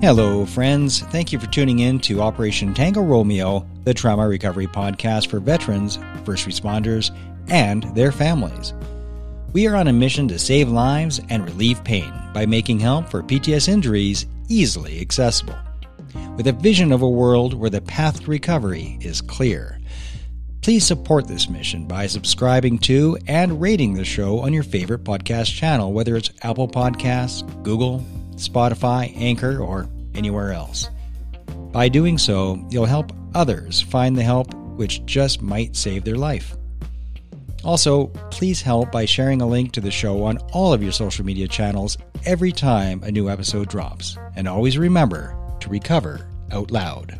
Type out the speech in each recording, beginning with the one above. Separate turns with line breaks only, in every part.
Hello, friends. Thank you for tuning in to Operation Tango Romeo, the trauma recovery podcast for veterans, first responders, and their families. We are on a mission to save lives and relieve pain by making help for PTS injuries easily accessible, with a vision of a world where the path to recovery is clear. Please support this mission by subscribing to and rating the show on your favorite podcast channel, whether it's Apple Podcasts, Google, Spotify, Anchor, or anywhere else. By doing so, you'll help others find the help which just might save their life. Also, please help by sharing a link to the show on all of your social media channels every time a new episode drops. And always remember to recover out loud.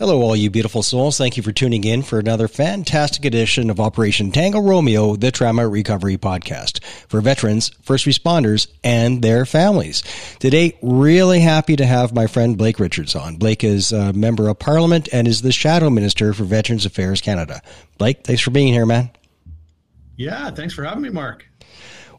Hello, all you beautiful souls. Thank you for tuning in for another fantastic edition of Operation Tango Romeo, the Trauma Recovery Podcast for veterans, first responders, and their families. Today, really happy to have my friend Blake Richards on. Blake is a member of Parliament and is the Shadow Minister for Veterans Affairs Canada. Blake, thanks for being here, man.
Yeah, thanks for having me, Mark.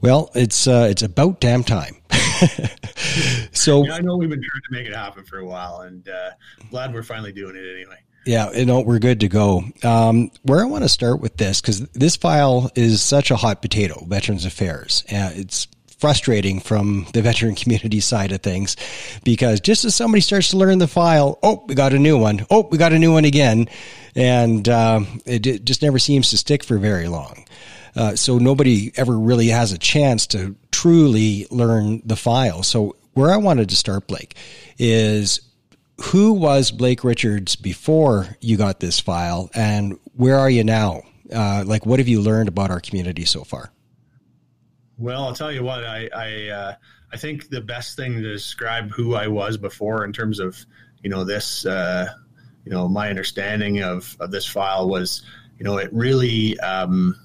Well, it's uh, it's about damn time.
so yeah, I know we've been trying to make it happen for a while, and uh, glad we're finally doing it anyway.
Yeah, you know, we're good to go. Um, where I want to start with this, because this file is such a hot potato, Veterans Affairs. Uh, it's frustrating from the veteran community side of things because just as somebody starts to learn the file, oh, we got a new one. Oh, we got a new one again. And uh, it, it, just never seems to stick for very long. Uh, so nobody ever really has a chance to truly learn the file. So where I wanted to start, Blake, is who was Blake Richards before you got this file, and where are you now? Uh, like, what have you learned about our community so far?
Well, I'll tell you what. I I, uh, I think the best thing to describe who I was before, in terms of you know this, uh, you know, my understanding of of this file was, you know, it really. Um,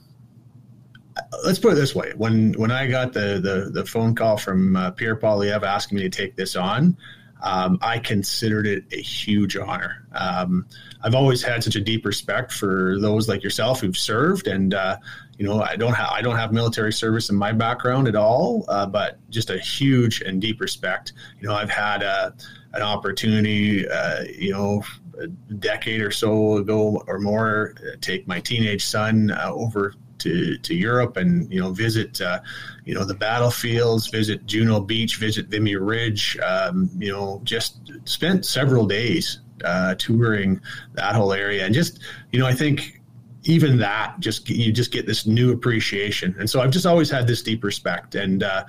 let's put it this way: when when I got the the, the phone call from uh, Pierre Poilievre asking me to take this on, um, I considered it a huge honor. Um, I've always had such a deep respect for those like yourself who've served, and uh, you know, I don't have I don't have military service in my background at all, uh, but just a huge and deep respect. You know, I've had a, uh, an opportunity, uh, you know, a decade or so ago or more, uh, take my teenage son uh, over to, to Europe and you know visit uh, you know the battlefields, visit Juno Beach, visit Vimy Ridge. Um, you know, just spent several days uh, touring that whole area, and just you know, I think even that just you just get this new appreciation, and so I've just always had this deep respect, and uh,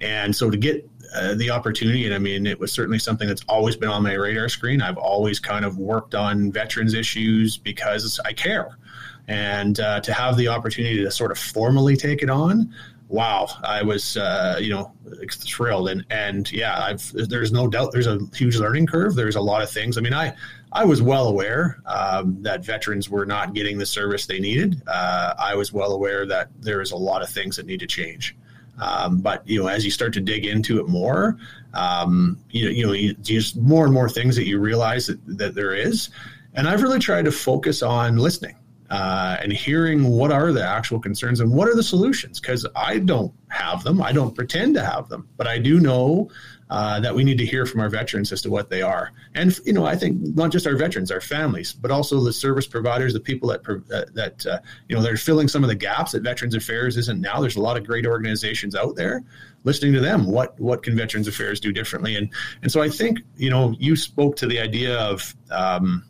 and so to get uh, the opportunity. And I mean, it was certainly something that's always been on my radar screen. I've always kind of worked on veterans issues because I care and uh, to have the opportunity to sort of formally take it on wow i was uh, you know thrilled. And and yeah i've there's no doubt there's a huge learning curve. There's a lot of things. I mean i i was well aware um, that veterans were not getting the service they needed. Uh, i was well aware that there is a lot of things that need to change. Um, but you know as you start to dig into it more um, you you know you, just more and more things that you realize that, that there is. And i've really tried to focus on listening uh, and hearing what are the actual concerns and what are the solutions because i don't have them. I don't pretend to have them but i do know uh, that we need to hear from our veterans as to what they are. And you know i think not just our veterans our families but also the service providers the people that that, that uh, you know they're filling some of the gaps that veterans affairs isn't now. There's a lot of great organizations out there listening to them. What what can veterans affairs do differently? And and so i think you know you spoke to the idea of um,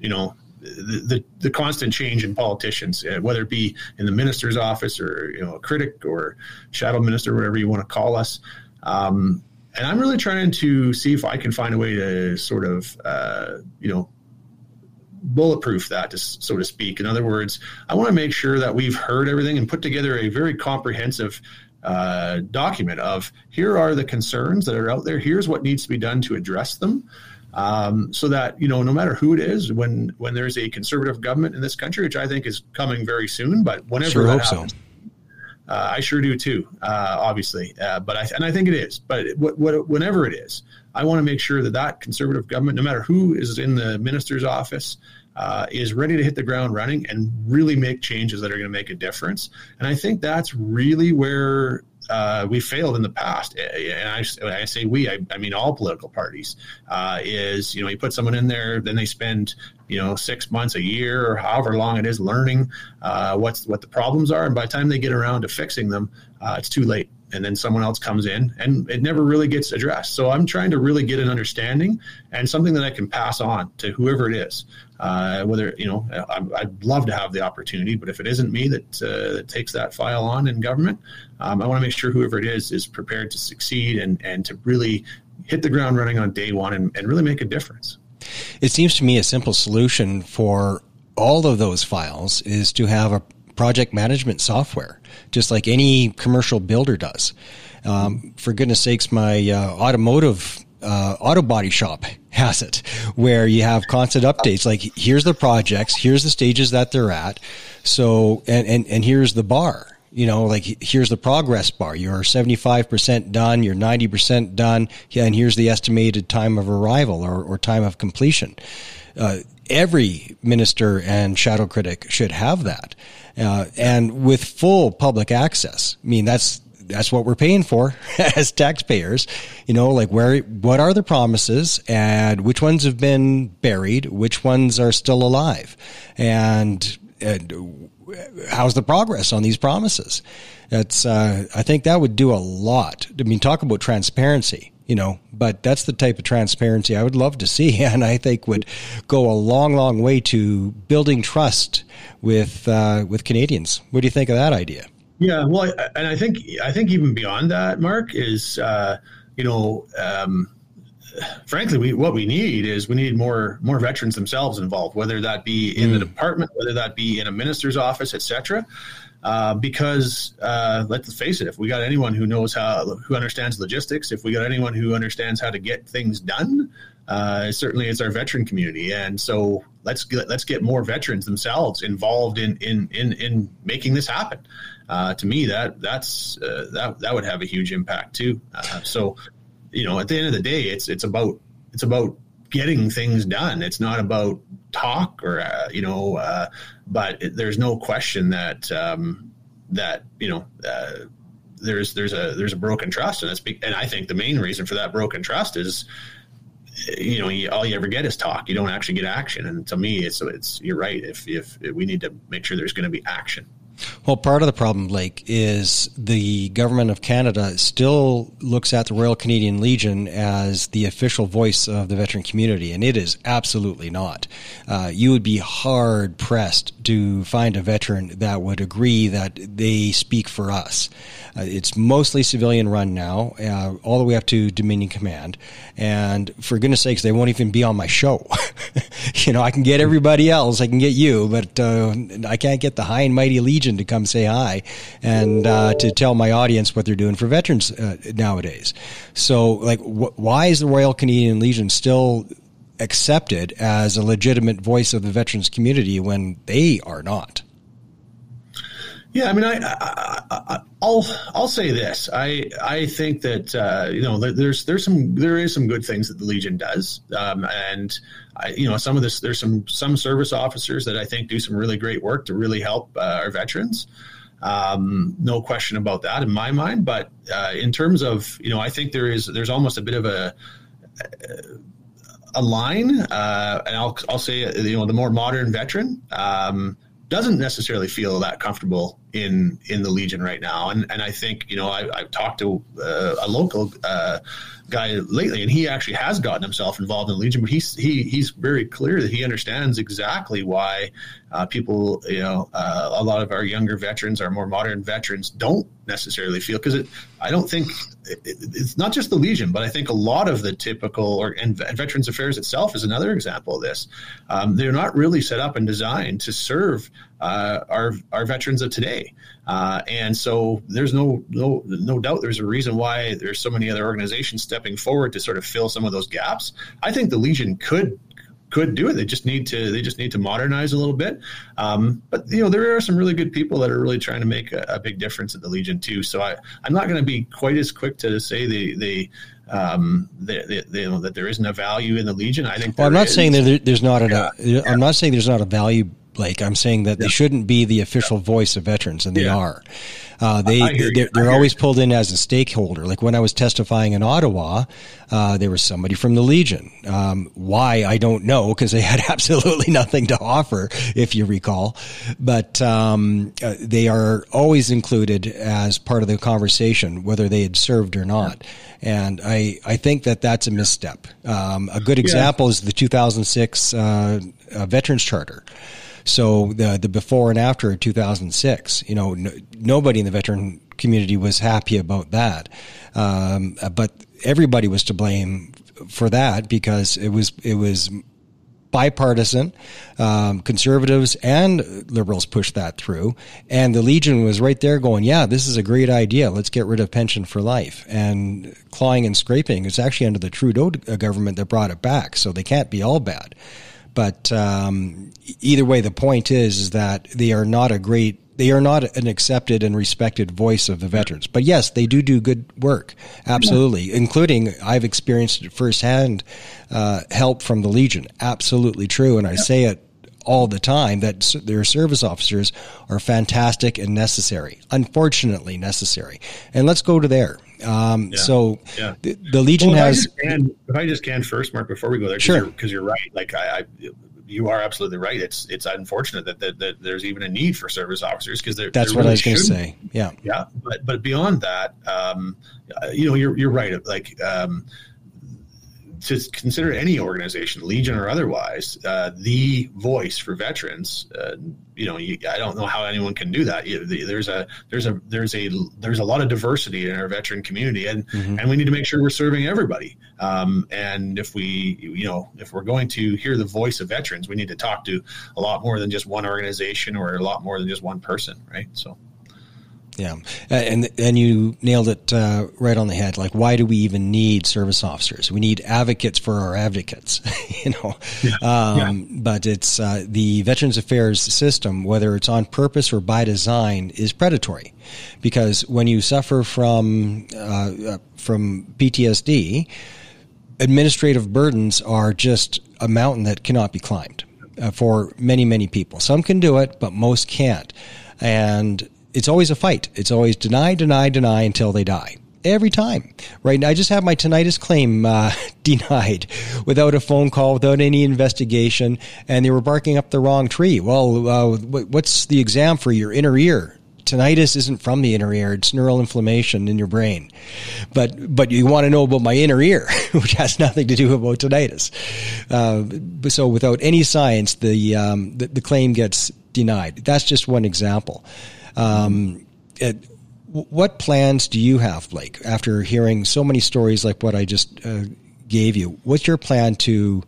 you know the, the, constant change in politicians, uh, whether it be in the minister's office or you know a critic or shadow minister, whatever you want to call us. Um, and I'm really trying to see if I can find a way to sort of uh, you know bulletproof that, to, so to speak. In other words, I want to make sure that we've heard everything and put together a very comprehensive uh, document of here are the concerns that are out there. Here's what needs to be done to address them um, so that you know no matter who it is, when when there's a conservative government in this country, which I think is coming very soon, but whenever
sure that happens, so.
uh, I sure do too, uh, obviously. Uh, but I and I think it is. But what, what, whenever it is, I want to make sure that that conservative government, no matter who is in the minister's office, uh, is ready to hit the ground running and really make changes that are going to make a difference. And I think that's really where uh, we failed in the past, and I, I say we, I, I mean all political parties, uh, is you know you put someone in there, then they spend you know six months, a year, or however long it is learning uh, what's what the problems are, and by the time they get around to fixing them, uh, it's too late and then someone else comes in and it never really gets addressed. So i'm trying to really get an understanding and something that i can pass on to whoever it is. Uh, whether you know I, would love to have the opportunity but if it isn't me that, uh, that takes that file on in government um, i want to make sure whoever it is is prepared to succeed and, and to really hit the ground running on day one and, and really make a difference.
It seems to me a simple solution for all of those files is to have a project management software, just like any commercial builder does. Um, for goodness sakes, my uh, automotive uh, auto body shop has it, where you have constant updates. Like here's the projects, here's the stages that they're at. So and and and here's the bar. You know, like here's the progress bar. You're 75% done. You're 90% done. And here's the estimated time of arrival or, or time of completion. Uh, every minister and shadow critic should have that uh, and with full public access. I mean, that's that's what we're paying for as taxpayers. You know, like where, what are the promises and which ones have been buried, which ones are still alive, and, and how's the progress on these promises? That's, uh, I think that would do a lot. I mean, talk about transparency you know, but that's the type of transparency I would love to see, and I think would go a long, long way to building trust with uh, with Canadians. What do you think of that idea?
Yeah, well, and I think I think even beyond that, Mark is uh, you know. Um, frankly, we, what we need is we need more more veterans themselves involved, whether that be in mm. the department, whether that be in a minister's office, etc. Uh, because uh, let's face it, if we got anyone who knows how, who understands logistics, if we got anyone who understands how to get things done, uh, certainly it's our veteran community. And so let's get, let's get more veterans themselves involved in in in, in making this happen. Uh, to me, that that's uh, that that would have a huge impact too. so, you know, at the end of the day, it's it's about it's about getting things done. It's not about talk or uh, you know, uh, but it, there's no question that um, that you know uh, there's there's a there's a broken trust, and it's be- and I think the main reason for that broken trust is you know you, all you ever get is talk. You don't actually get action, and to me, it's it's you're right. If if, if we need to make sure there's going to be action.
Well, part of the problem, Blake, is the government of Canada still looks at the Royal Canadian Legion as the official voice of the veteran community, and it is absolutely not. Uh, you would be hard pressed to find a veteran that would agree that they speak for us. Uh, it's mostly civilian run now, uh, all the way up to Dominion Command. And for goodness sakes, they won't even be on my show. you know, I can get everybody else, I can get you, but uh, I can't get the high and mighty Legion to come say hi and uh, to tell my audience what they're doing for veterans uh, nowadays. So, like, wh- why is the Royal Canadian Legion still accepted as a legitimate voice of the veterans community when they are not?
Yeah, I mean, I, will I'll say this. I I think that uh, you know there's there's some there is some good things that the Legion does, um, and I, you know some of this there's some some service officers that I think do some really great work to really help uh, our veterans. Um, no question about that in my mind. But uh, in terms of you know, I think there is there's almost a bit of a a line, uh, and I'll I'll say you know the more modern veteran. Um, doesn't necessarily feel that comfortable in in the Legion right now. And and I think you know I, have talked to uh, a local uh, guy lately, and he actually has gotten himself involved in the Legion. But he's he he's very clear that he understands exactly why uh, people you know uh, a lot of our younger veterans, our more modern veterans, don't necessarily feel because it. I don't think it, it's not just the Legion, but I think a lot of the typical or and Veterans Affairs itself is another example of this. Um, they're not really set up and designed to serve uh, our our veterans of today. Uh, and so there's no no no doubt there's a reason why there's so many other organizations stepping forward to sort of fill some of those gaps. I think the Legion could could do it. They just need to they just need to modernize a little bit. Um, but you know there are some really good people that are really trying to make a, a big difference at the Legion too. So I I'm not going to be quite as quick to say the the um, the, the, you know, that there isn't a value in the Legion. I think.
Well, I'm not is. saying that there's not a. Yeah. I'm not saying there's not a value Blake. I'm saying that yeah. they shouldn't be the official voice of veterans, and they yeah. are. Uh, they they're, they're always pulled in as a stakeholder. Like when I was testifying in Ottawa, uh, there was somebody from the Legion. Um, why I don't know because they had absolutely nothing to offer, if you recall. But um, uh, they are always included as part of the conversation, whether they had served or not. And I, I think that that's a misstep. Um, a good example yeah. is the 2006 uh, uh, Veterans Charter. So the the before and after 2006, you know, no, nobody in the veteran community was happy about that, um, but everybody was to blame for that because it was it was bipartisan. Um, conservatives and liberals pushed that through, and the Legion was right there going, "Yeah, this is a great idea. Let's get rid of pension for life." And clawing and scraping. It's actually under the Trudeau government that brought it back, so they can't be all bad. But um, either way, the point is, is that they are not a great they are not an accepted and respected voice of the veterans. But yes, they do do good work, absolutely, yeah. including I've experienced it firsthand uh, help from the Legion. Absolutely true, and I yeah. say it all the time that their service officers are fantastic and necessary. Unfortunately, necessary. And let's go to there. Um, yeah. So yeah. The, the, Legion well, has.
I can, if I just can first, Mark, before we go there,
sure,
because you're, you're, right. Like I, I, you are absolutely right. It's it's unfortunate that, that, that there's even a need for service officers because
that's what
really
I was going to say. Yeah,
yeah. But but beyond that, um, you know, you're you're right. Like um, to consider any organization, Legion or otherwise, uh, the voice for veterans. Uh, you know, you, I don't know how anyone can do that. There's a there's a there's a there's a lot of diversity in our veteran community, and mm-hmm. and we need to make sure we're serving everybody. Um, and if we, you know, if we're going to hear the voice of veterans, we need to talk to a lot more than just one organization or a lot more than just one person, right? So.
Yeah, and and you nailed it uh, right on the head. Like, why do we even need service officers? We need advocates for our advocates, you know. Yeah. Um, yeah. But it's uh, the Veterans Affairs system, whether it's on purpose or by design, is predatory, because when you suffer from uh, uh from PTSD, administrative burdens are just a mountain that cannot be climbed uh, for many many people. Some can do it, but most can't, and it's always a fight. It's always deny, deny, deny until they die. Every time, right? I just have my tinnitus claim uh, denied without a phone call, without any investigation, and they were barking up the wrong tree. Well, uh, what's the exam for your inner ear? tinnitus isn't from the inner ear; it's neural inflammation in your brain. But but you want to know about my inner ear, which has nothing to do about tinnitus. Uh, so without any science, the, um, the the claim gets denied. That's just one example. Um, it, what plans do you have, Blake, after hearing so many stories like what I just uh, gave you? What's your plan to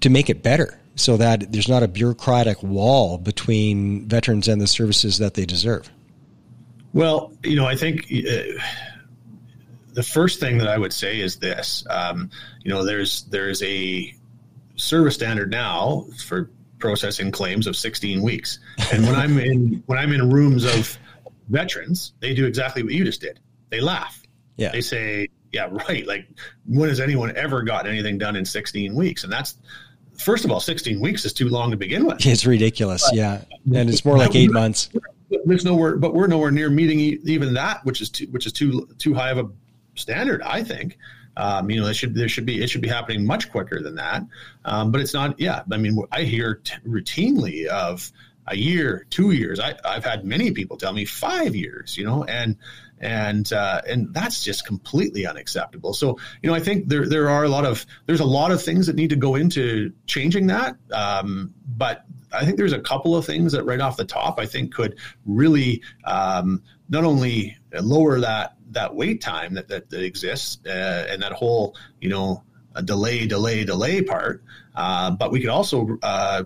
to make it better so that there's not a bureaucratic wall between veterans and the services that they deserve?
Well, you know, I think uh, the first thing that I would say is this: um, you know, there's there's a service standard now for processing claims of 16 weeks. And when I'm in when I'm in rooms of veterans, they do exactly what you just did. They laugh.
Yeah.
They say, "Yeah, right. Like when has anyone ever gotten anything done in 16 weeks?" And that's first of all, 16 weeks is too long to begin with.
It's ridiculous. But, yeah. And it's more like 8 months.
There's nowhere but we're nowhere near meeting even that, which is too which is too too high of a standard, I think. Um, you know, it should there should be it should be happening much quicker than that. Um, but it's not. Yeah, I mean, I hear t- routinely of a year, two years. I, I've had many people tell me five years. You know, and and uh, and that's just completely unacceptable. So you know, I think there there are a lot of there's a lot of things that need to go into changing that. Um, but I think there's a couple of things that right off the top I think could really um, not only lower that that wait time that that, that exists uh, and that whole you know delay delay delay part. Uh, but we could also uh,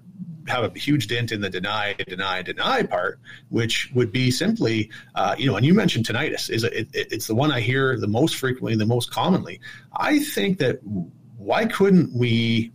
have a huge dent in the deny deny deny part which would be simply uh, you know and you mentioned tinnitus is it, it, it's the one i hear the most frequently the most commonly. I think that why couldn't we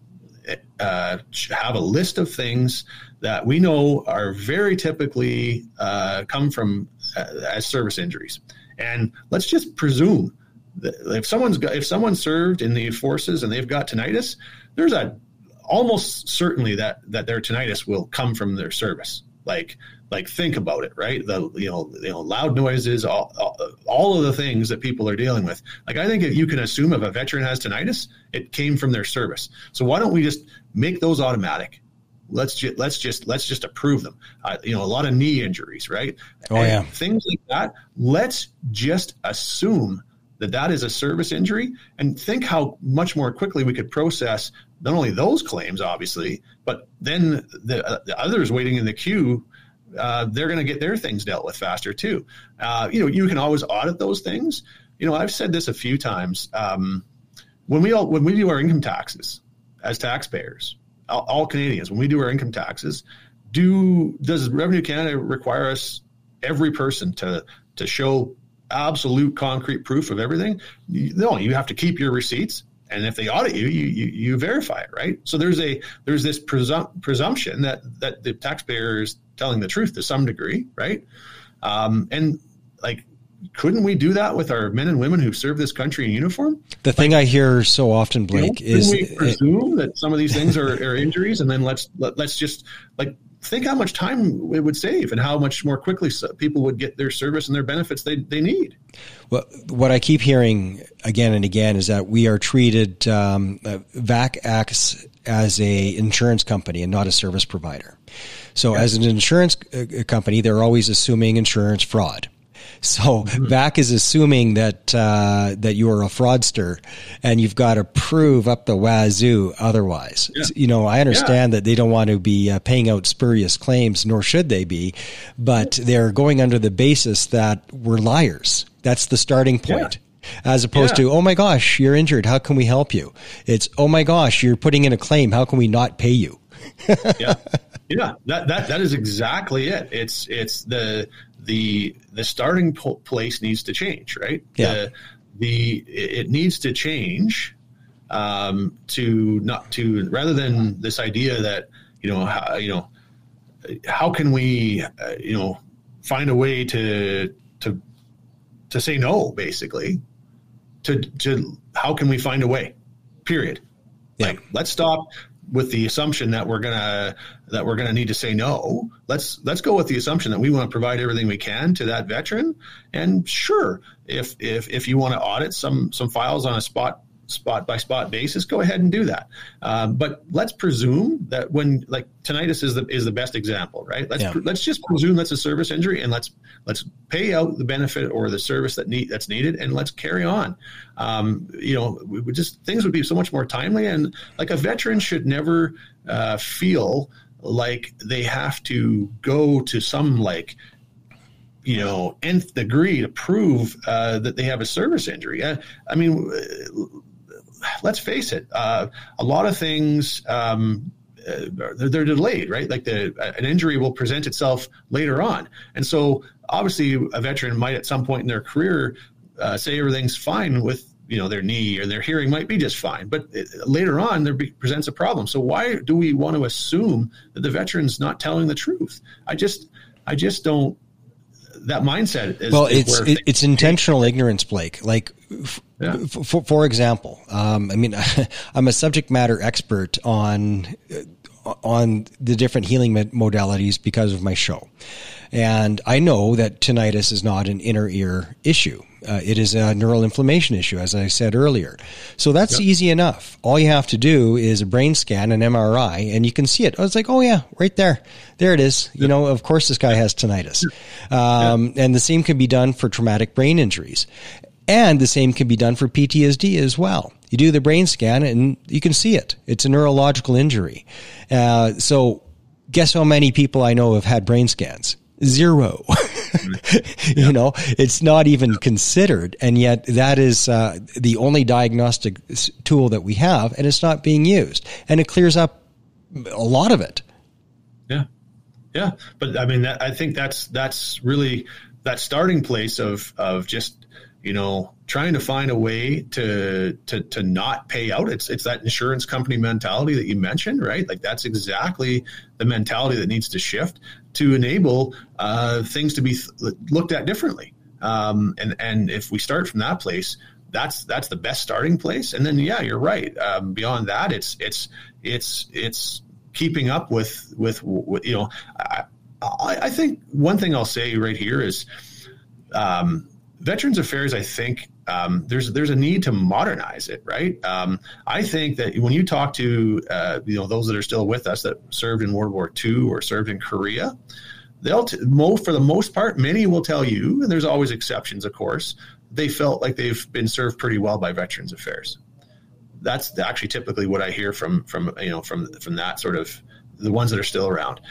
uh, have a list of things that we know are very typically uh, come from uh, as service injuries and let's just presume that if someone's got, if someone served in the forces and they've got tinnitus, there's a almost certainly that that their tinnitus will come from their service. Like like think about it, right? The you know you know loud noises, all, all, all of the things that people are dealing with. Like I think if you can assume if a veteran has tinnitus, it came from their service. So why don't we just make those automatic? Let's just let's just let's just approve them. Uh, you know, a lot of knee injuries, right?
Oh and yeah,
things like that. Let's just assume that that is a service injury and think how much more quickly we could process not only those claims, obviously, but then the, uh, the others waiting in the queue. Uh, they're going to get their things dealt with faster too. Uh, you know, you can always audit those things. You know, I've said this a few times. Um, when we all when we do our income taxes as taxpayers, all, Canadians, when we do our income taxes, do does Revenue Canada require us every person to to show absolute concrete proof of everything? No, you have to keep your receipts and if they audit you, you, you, you verify it, right? So there's a there's this presum- presumption that that the taxpayer is telling the truth to some degree, right? Um, and like, couldn't we do that with our men and women who serve this country in uniform?
The like, thing I hear so often, Blake, you know, is
we presume that some of these things are, are injuries, and then let's let, let's just like think how much time it would save and how much more quickly people would get their service and their benefits they, they need.
Well, what I keep hearing again and again is that we are treated, um, uh, VAC acts as a insurance company and not a service provider. So yeah. as an insurance uh, company, they're always assuming insurance fraud. So mm-hmm. VAC is assuming that uh, that you are a fraudster, and you've got to prove up the wazoo otherwise. Yeah. You know, I understand yeah. that they don't want to be uh, paying out spurious claims, nor should they be, but they're going under the basis that we're liars. That's the starting point. Yeah as opposed yeah. to, oh my gosh, you're injured. How can we help you? It's, oh my gosh, you're putting in a claim. How can we not pay you?
yeah. Yeah. That, that, that is exactly it. It's, it's the, the the starting place needs to change, right?
Yeah.
The, the it needs to change um, to not to rather than this idea that you know how, you know how can we uh, you know find a way to to to say no basically to to how can we find a way period yeah. like let's stop with the assumption that we're gonna that we're gonna need to say no. Let's let's go with the assumption that we want to provide everything we can to that veteran. And sure, if if if you want to audit some some files on a spot spot by spot basis, go ahead and do that. Um, but let's presume that when like tinnitus is the is the best example, right? Let's yeah. let's just presume that's a service injury, and let's let's pay out the benefit or the service that need that's needed, and let's carry on. Um, you know, we would just things would be so much more timely, and like a veteran should never uh, feel like they have to go to some like you know nth degree to prove uh, that they have a service injury. I, I mean, let's face it, uh, a lot of things. Um, uh, they're, they're, delayed, right? Like the an injury will present itself later on, and so obviously a veteran might at some point in their career uh, say everything's fine with you know their knee or their hearing might be just fine, but it, later on there be, presents a problem. So why do we want to assume that the veteran's not telling the truth? I just I just don't that mindset is
well it's it, it's intentional ignorance blake like yeah. for, for example um, i mean i'm a subject matter expert on on the different healing modalities because of my show and i know that tinnitus is not an inner ear issue uh, it is a neural inflammation issue, as I said earlier. So that's yep. easy enough. All you have to do is a brain scan, an MRI, and you can see it. I was like, oh yeah, right there. There it is. Yep. You know, of course this guy has tinnitus. Um, yep. And the same can be done for traumatic brain injuries. And the same can be done for PTSD as well. You do the brain scan and you can see it. It's a neurological injury. Uh, so guess how many people I know have had brain scans? Zero. you know, it's not even considered. And yet that is uh, the only diagnostic tool that we have, and it's not being used. And it clears up a lot of it.
Yeah. Yeah. But I mean, that, I think that's, that's really that starting place of, of just, you know, trying to find a way to to to not pay out. It's it's that insurance company mentality that you mentioned, right? Like that's exactly the mentality that needs to shift to enable uh, things to be th- looked at differently. Um, and and if we start from that place, that's that's the best starting place. And then yeah, you're right. Um, beyond that, it's it's it's it's keeping up with with, with you know. I, I, think one thing I'll say right here is um, Veterans Affairs. I think um, there's there's a need to modernize it, right? Um, I think that when you talk to uh, you know those that are still with us that served in World War II or served in Korea, they'll t- for the most part, many will tell you, and there's always exceptions, of course. They felt like they've been served pretty well by Veterans Affairs. That's actually typically what I hear from from you know from from that sort of the ones that are still around.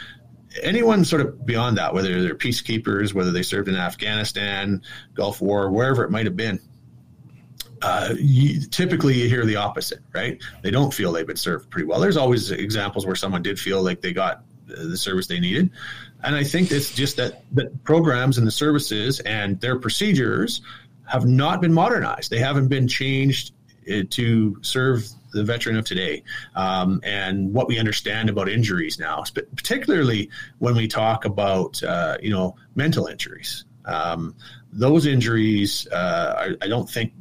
Anyone sort of beyond that, whether they're peacekeepers, whether they served in Afghanistan, Gulf War, wherever it might have been, uh, you, typically you hear the opposite, right? They don't feel they've been served pretty well. There's always examples where someone did feel like they got the service they needed, and I think it's just that the programs and the services and their procedures have not been modernized. They haven't been changed uh, to serve the veteran of today um, and what we understand about injuries now, particularly when we talk about uh, you know mental injuries. Um, those injuries, uh, I, I, don't think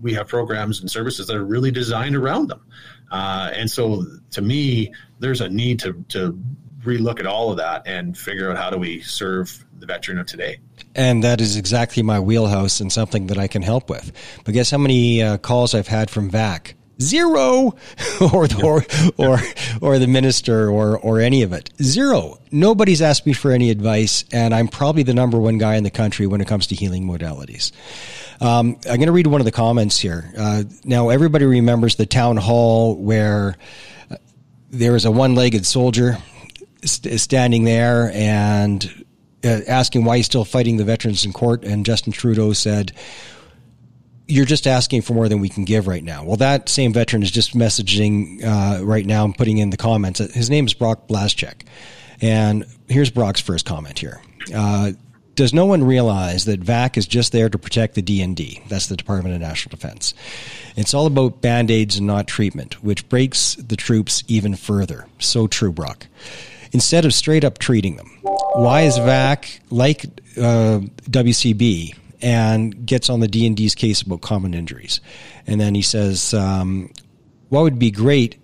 we have programs and services that are really designed around them. Uh, and so, to me, there's a need to to relook at all of that and figure out how do we serve the veteran of today.
And that is exactly my wheelhouse and something that I can help with. But guess how many uh, calls I've had from VAC? Zero, or the, or or or the minister or or any of it. Zero. Nobody's asked me for any advice, and I'm probably the number one guy in the country when it comes to healing modalities. Um, I'm going to read one of the comments here. Uh, now, everybody remembers the town hall where uh, there was a one-legged soldier st- standing there and uh, asking why he's still fighting the veterans in court. And Justin Trudeau said, you're just asking for more than we can give right now. Well, that same veteran is just messaging uh, right now and putting in the comments. His name is Brock Blaszczyk. And here's Brock's first comment here. Uh, does no one realize that VAC is just there to protect the DND? That's the Department of National Defense. It's all about band aids and not treatment, which breaks the troops even further. So true, Brock instead of straight up treating them. Why is VAC like uh, WCB and gets on the DND's case about common injuries? And then he says, um, what would be great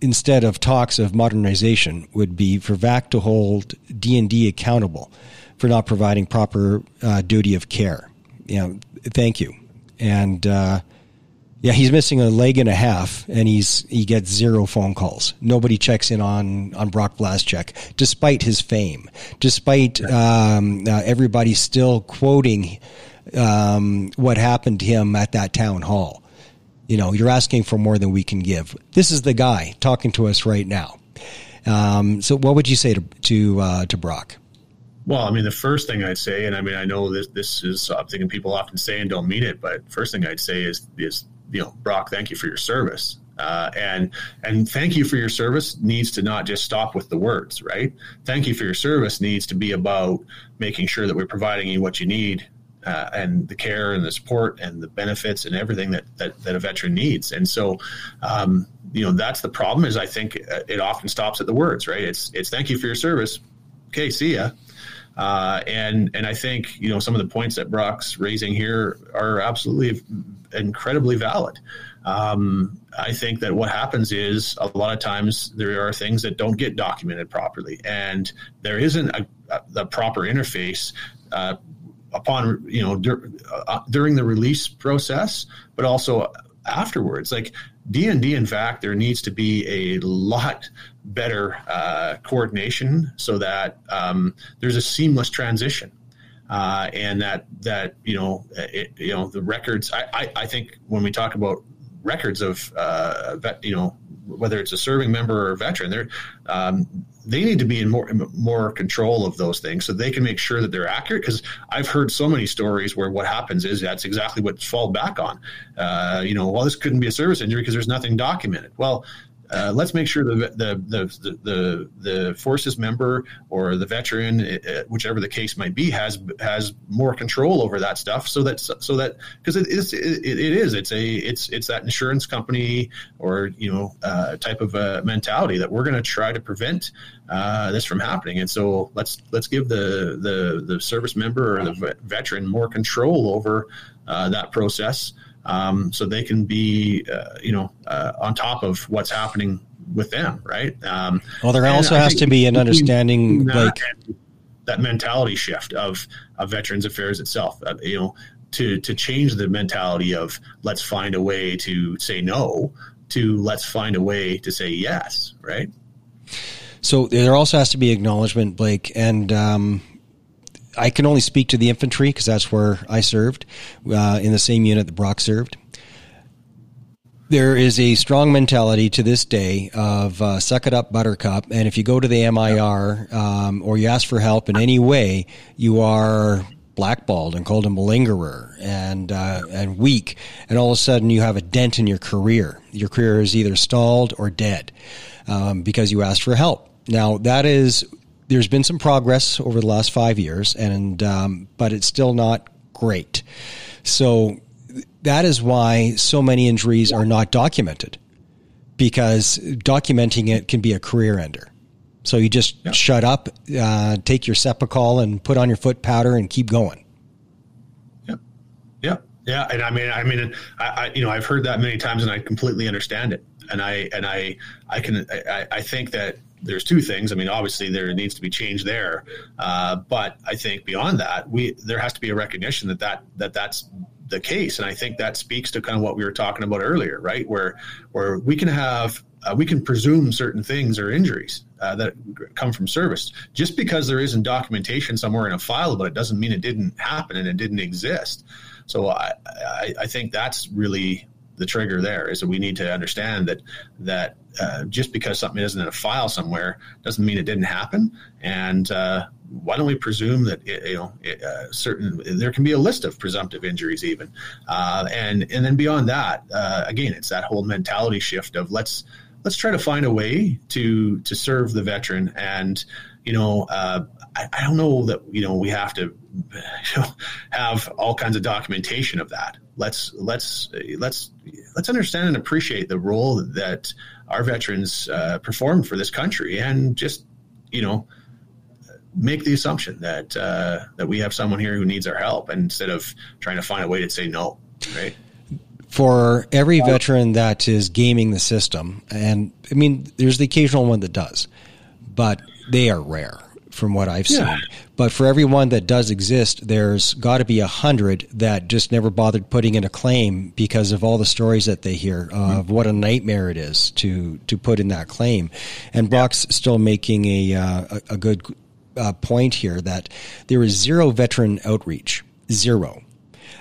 instead of talks of modernization would be for VAC to hold DND accountable for not providing proper uh, duty of care. You know, thank you. And uh, yeah, he's missing a leg and a half, and he's he gets zero phone calls. Nobody checks in on on Brock Blaszczyk, despite his fame, despite um, uh, everybody still quoting um, what happened to him at that town hall. You know, you're asking for more than we can give. This is the guy talking to us right now. Um, so, what would you say to to uh, to Brock?
Well, I mean, the first thing I'd say, and I mean, I know this this is something people often say and don't mean it, but first thing I'd say is is you know, Brock, thank you for your service. Uh, and and thank you for your service needs to not just stop with the words, right? Thank you for your service needs to be about making sure that we're providing you what you need uh, and the care and the support and the benefits and everything that that, that a veteran needs. And so, um, you know, that's the problem. Is I think it often stops at the words, right? It's it's thank you for your service. Okay, see ya. Uh, and and I think you know some of the points that Brock's raising here are absolutely incredibly valid. Um, I think that what happens is a lot of times there are things that don't get documented properly, and there isn't a, a, a proper interface uh, upon you know dur- uh, during the release process, but also afterwards. Like DND, in fact, there needs to be a lot better uh, coordination so that um, there's a seamless transition. Uh, and that that you know it, you know the records. I, I, I think when we talk about records of uh, vet, you know whether it's a serving member or a veteran, they're um, they need to be in more more control of those things so they can make sure that they're accurate. Because I've heard so many stories where what happens is that's exactly what's fall back on. Uh, you know, well, this couldn't be a service injury because there's nothing documented. Well, uh, let's make sure the, the the, the the forces member or the veteran, uh, whichever the case might be, has has more control over that stuff, so that so that because it is it, it is it's a it's it's that insurance company or you know uh, type of a mentality that we're going to try to prevent uh, this from happening, and so let's let's give the the the service member or the veteran more control over uh, that process um, so they can be, uh, you know, uh, on top of what's happening with them, right? Um,
well, there also has to be an understanding, that, like
that mentality shift of, of Veterans Affairs itself. Uh, you know, to to change the mentality of let's find a way to say no to let's find a way to say yes, right?
So there also has to be acknowledgement, Blake, and um, I can only speak to the infantry because that's where I served uh, in the same unit that Brock served. There is a strong mentality to this day of uh, suck it up, buttercup. And if you go to the MIR um, or you ask for help in any way, you are blackballed and called a malingerer and uh, and weak. And all of a sudden, you have a dent in your career. Your career is either stalled or dead um, because you asked for help. Now, that is there's been some progress over the last five years, and um, but it's still not great. So that is why so many injuries are not documented, because documenting it can be a career ender. So you just yep. shut up, uh, take your Cepacol, and put on your foot powder, and keep going.
Yep. Yep. Yeah, and I mean, I mean, I, I, you know, I've heard that many times, and I completely understand it. And I, and I, I can, I, I think that there's two things. I mean, obviously there needs to be change there, uh, but I think beyond that, we there has to be a recognition that that that that's the case, and I think that speaks to kind of what we were talking about earlier, right? Where where we can have uh, we can presume certain things or injuries uh, that come from service just because there isn't documentation somewhere in a file, but it doesn't mean it didn't happen and it didn't exist. So I, I, I think that's really the trigger there is that we need to understand that that uh, just because something isn't in a file somewhere doesn't mean it didn't happen. And uh, why don't we presume that it, you know it, uh, certain there can be a list of presumptive injuries even, uh, and and then beyond that, uh, again, it's that whole mentality shift of let's let's try to find a way to to serve the veteran and you know uh, I, I, don't know that you know we have to have all kinds of documentation of that let's let's let's let's understand and appreciate the role that our veterans uh, performed for this country, and just you know make the assumption that uh, that we have someone here who needs our help, instead of trying to find a way to say no, right?
For every veteran that is gaming the system, and I mean, there's the occasional one that does, but they are rare from what I've yeah. seen. But for everyone that does exist, there's got to be a hundred that just never bothered putting in a claim because of all the stories that they hear of mm-hmm. what a nightmare it is to to put in that claim. And Brock's yeah. still making a, uh, a, a good uh, point here that there is zero veteran outreach, zero,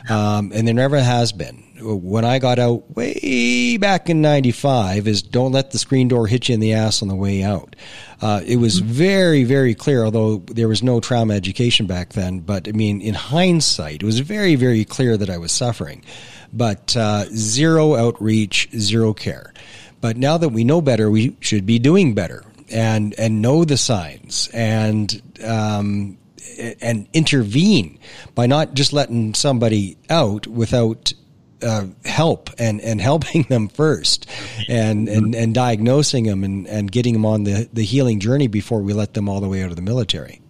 um, and there never has been when I got out way back in 95 is don't let the screen door hit you in the ass on the way out. Uh, it was very, very clear, although there was no trauma education back then. But I mean, in hindsight, it was very, very clear that I was suffering. But uh, zero outreach, zero care. But now that we know better, we should be doing better and and know the signs and um, and intervene by not just letting somebody out without uh, help and, and helping them first and, and, and diagnosing them and, and getting them on the, the healing journey before we let them all the way out of the military.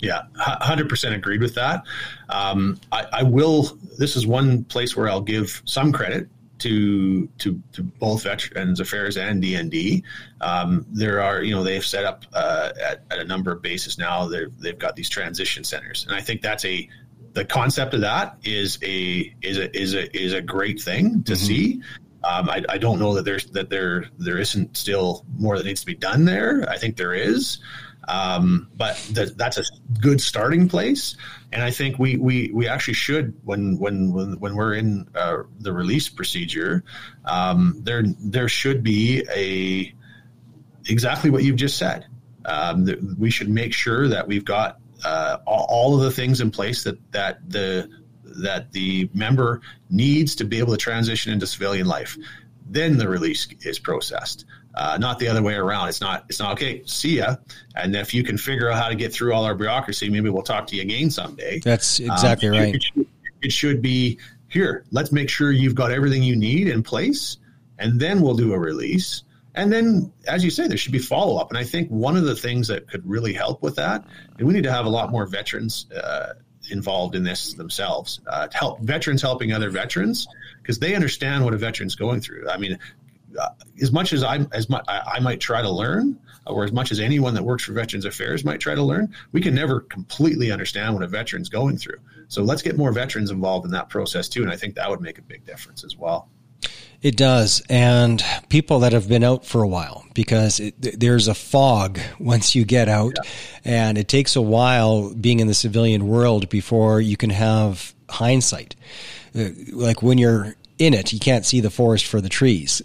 Yeah, 100% agreed with that. Um, I, I, will, this is one place where I'll give some credit to, to, to both Veterans Affairs and DND. Um, there are, you know, they've set up uh, at, at, a number of bases now, they've got these transition centers. And I think that's a the concept of that is a is a is a is a great thing to mm-hmm. see. Um, I, I, don't know that there's that there there isn't still more that needs to be done there. I think there is, um, but th- that's a good starting place. And I think we we, we actually should when when when, when we're in uh, the release procedure, um, there there should be a exactly what you've just said. Um, we should make sure that we've got uh, all of the things in place that that the that the member needs to be able to transition into civilian life. Then the release is processed. Uh, not the other way around. It's not. It's not okay. See ya. And if you can figure out how to get through all our bureaucracy, maybe we'll talk to you again someday.
That's exactly um, right.
It should, it should, be here. Let's make sure you've got everything you need in place, and then we'll do a release. And then, as you say, there should be follow up. And I think one of the things that could really help with that, and we need to have a lot more veterans uh, involved in this themselves uh, help veterans helping other veterans because they understand what a veteran's going through. I mean, uh, as much as I as much I, I, might try to learn, or as much as anyone that works for Veterans Affairs might try to learn, we can never completely understand what a veteran's going through. So let's get more veterans involved in that process too, and I think that would make a big difference as well.
It does. And people that have been out for a while, because it, there's a fog once you get out, yeah. and it takes a while being in the civilian world before you can have hindsight. Uh, like when you're in it, you can't see the forest for the trees.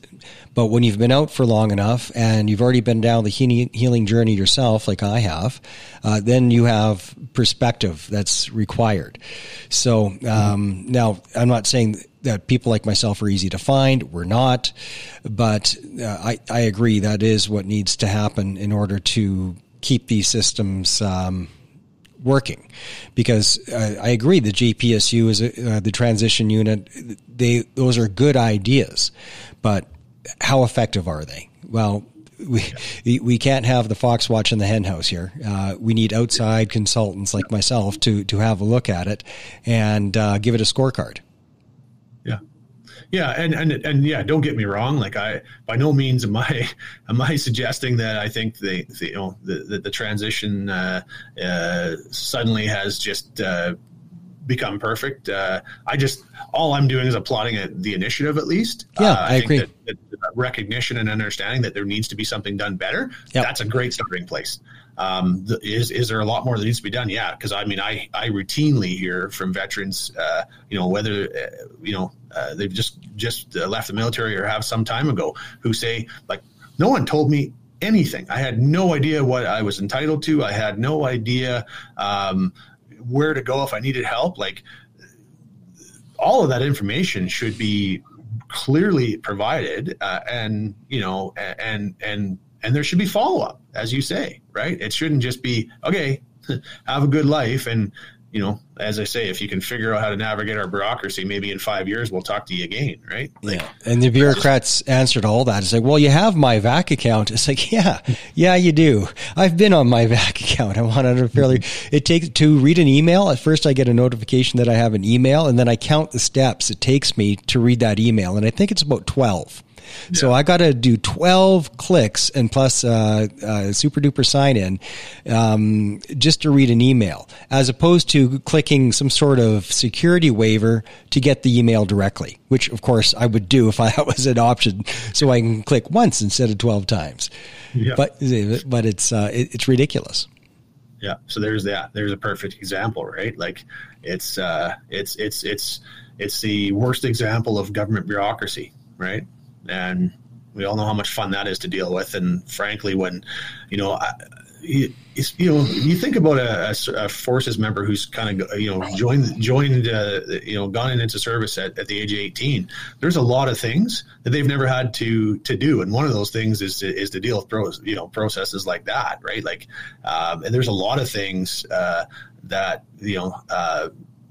But when you've been out for long enough and you've already been down the healing journey yourself, like I have, uh, then you have perspective that's required. So um, now, I'm not saying that people like myself are easy to find. We're not, but uh, I, I agree that is what needs to happen in order to keep these systems um, working. Because uh, I agree, the JPSU is a, uh, the transition unit. They those are good ideas, but how effective are they? Well, we we can't have the fox watching the henhouse here. Uh, we need outside consultants like myself to to have a look at it and uh, give it a scorecard.
Yeah, yeah, and and and yeah, don't get me wrong. Like I, by no means am I am I suggesting that I think the, the you know the the, the transition uh, uh suddenly has just uh, become perfect. Uh, I just all I'm doing is applauding it, the initiative at least.
Yeah, uh, I, I agree. That, that,
recognition and understanding that there needs to be something done better. Yep. That's a great starting place. Um, the, is is there a lot more that needs to be done? Yeah, because I mean, I I routinely hear from veterans, uh, you know, whether uh, you know uh, they've just just uh, left the military or have some time ago, who say like, no one told me anything. I had no idea what I was entitled to. I had no idea. Um, where to go if I needed help. Like all of that information should be clearly provided, uh, and you know, and and and there should be follow up, as you say, right? It shouldn't just be okay, have a good life, and you know, as I say, if you can figure out how to navigate our bureaucracy, maybe in five years we'll talk to you again, right?
Like, yeah. And the bureaucrats just, answered all that. It's like, well, you have my VAC account. It's like, yeah, yeah, you do. I've been on my VAC account. I'm on it fairly. Mm-hmm. It takes to read an email. At first, I get a notification that I have an email, and then I count the steps it takes me to read that email, and I think it's about twelve. So I got to do 12 clicks and plus uh, uh, super duper sign in um, just to read an email, as opposed to clicking some sort of security waiver to get the email directly, which of course I would do if I was an option, so I can click once instead of 12 times. Yeah. But but it's uh, it, it's ridiculous.
Yeah. So there's that. There's a perfect example, right? Like it's uh, it's it's it's it's the worst example of government bureaucracy, right? And we all know how much fun that is to deal with. And frankly, when you know, I, you, you know, you think about a, a, a, forces member who's kind of you know joined joined uh, you know gone into service at, at the age of eighteen. There's a lot of things that they've never had to to do, and one of those things is to, is to deal with pros, you know processes like that, right? Like, um, and there's a lot of things uh, that you know uh,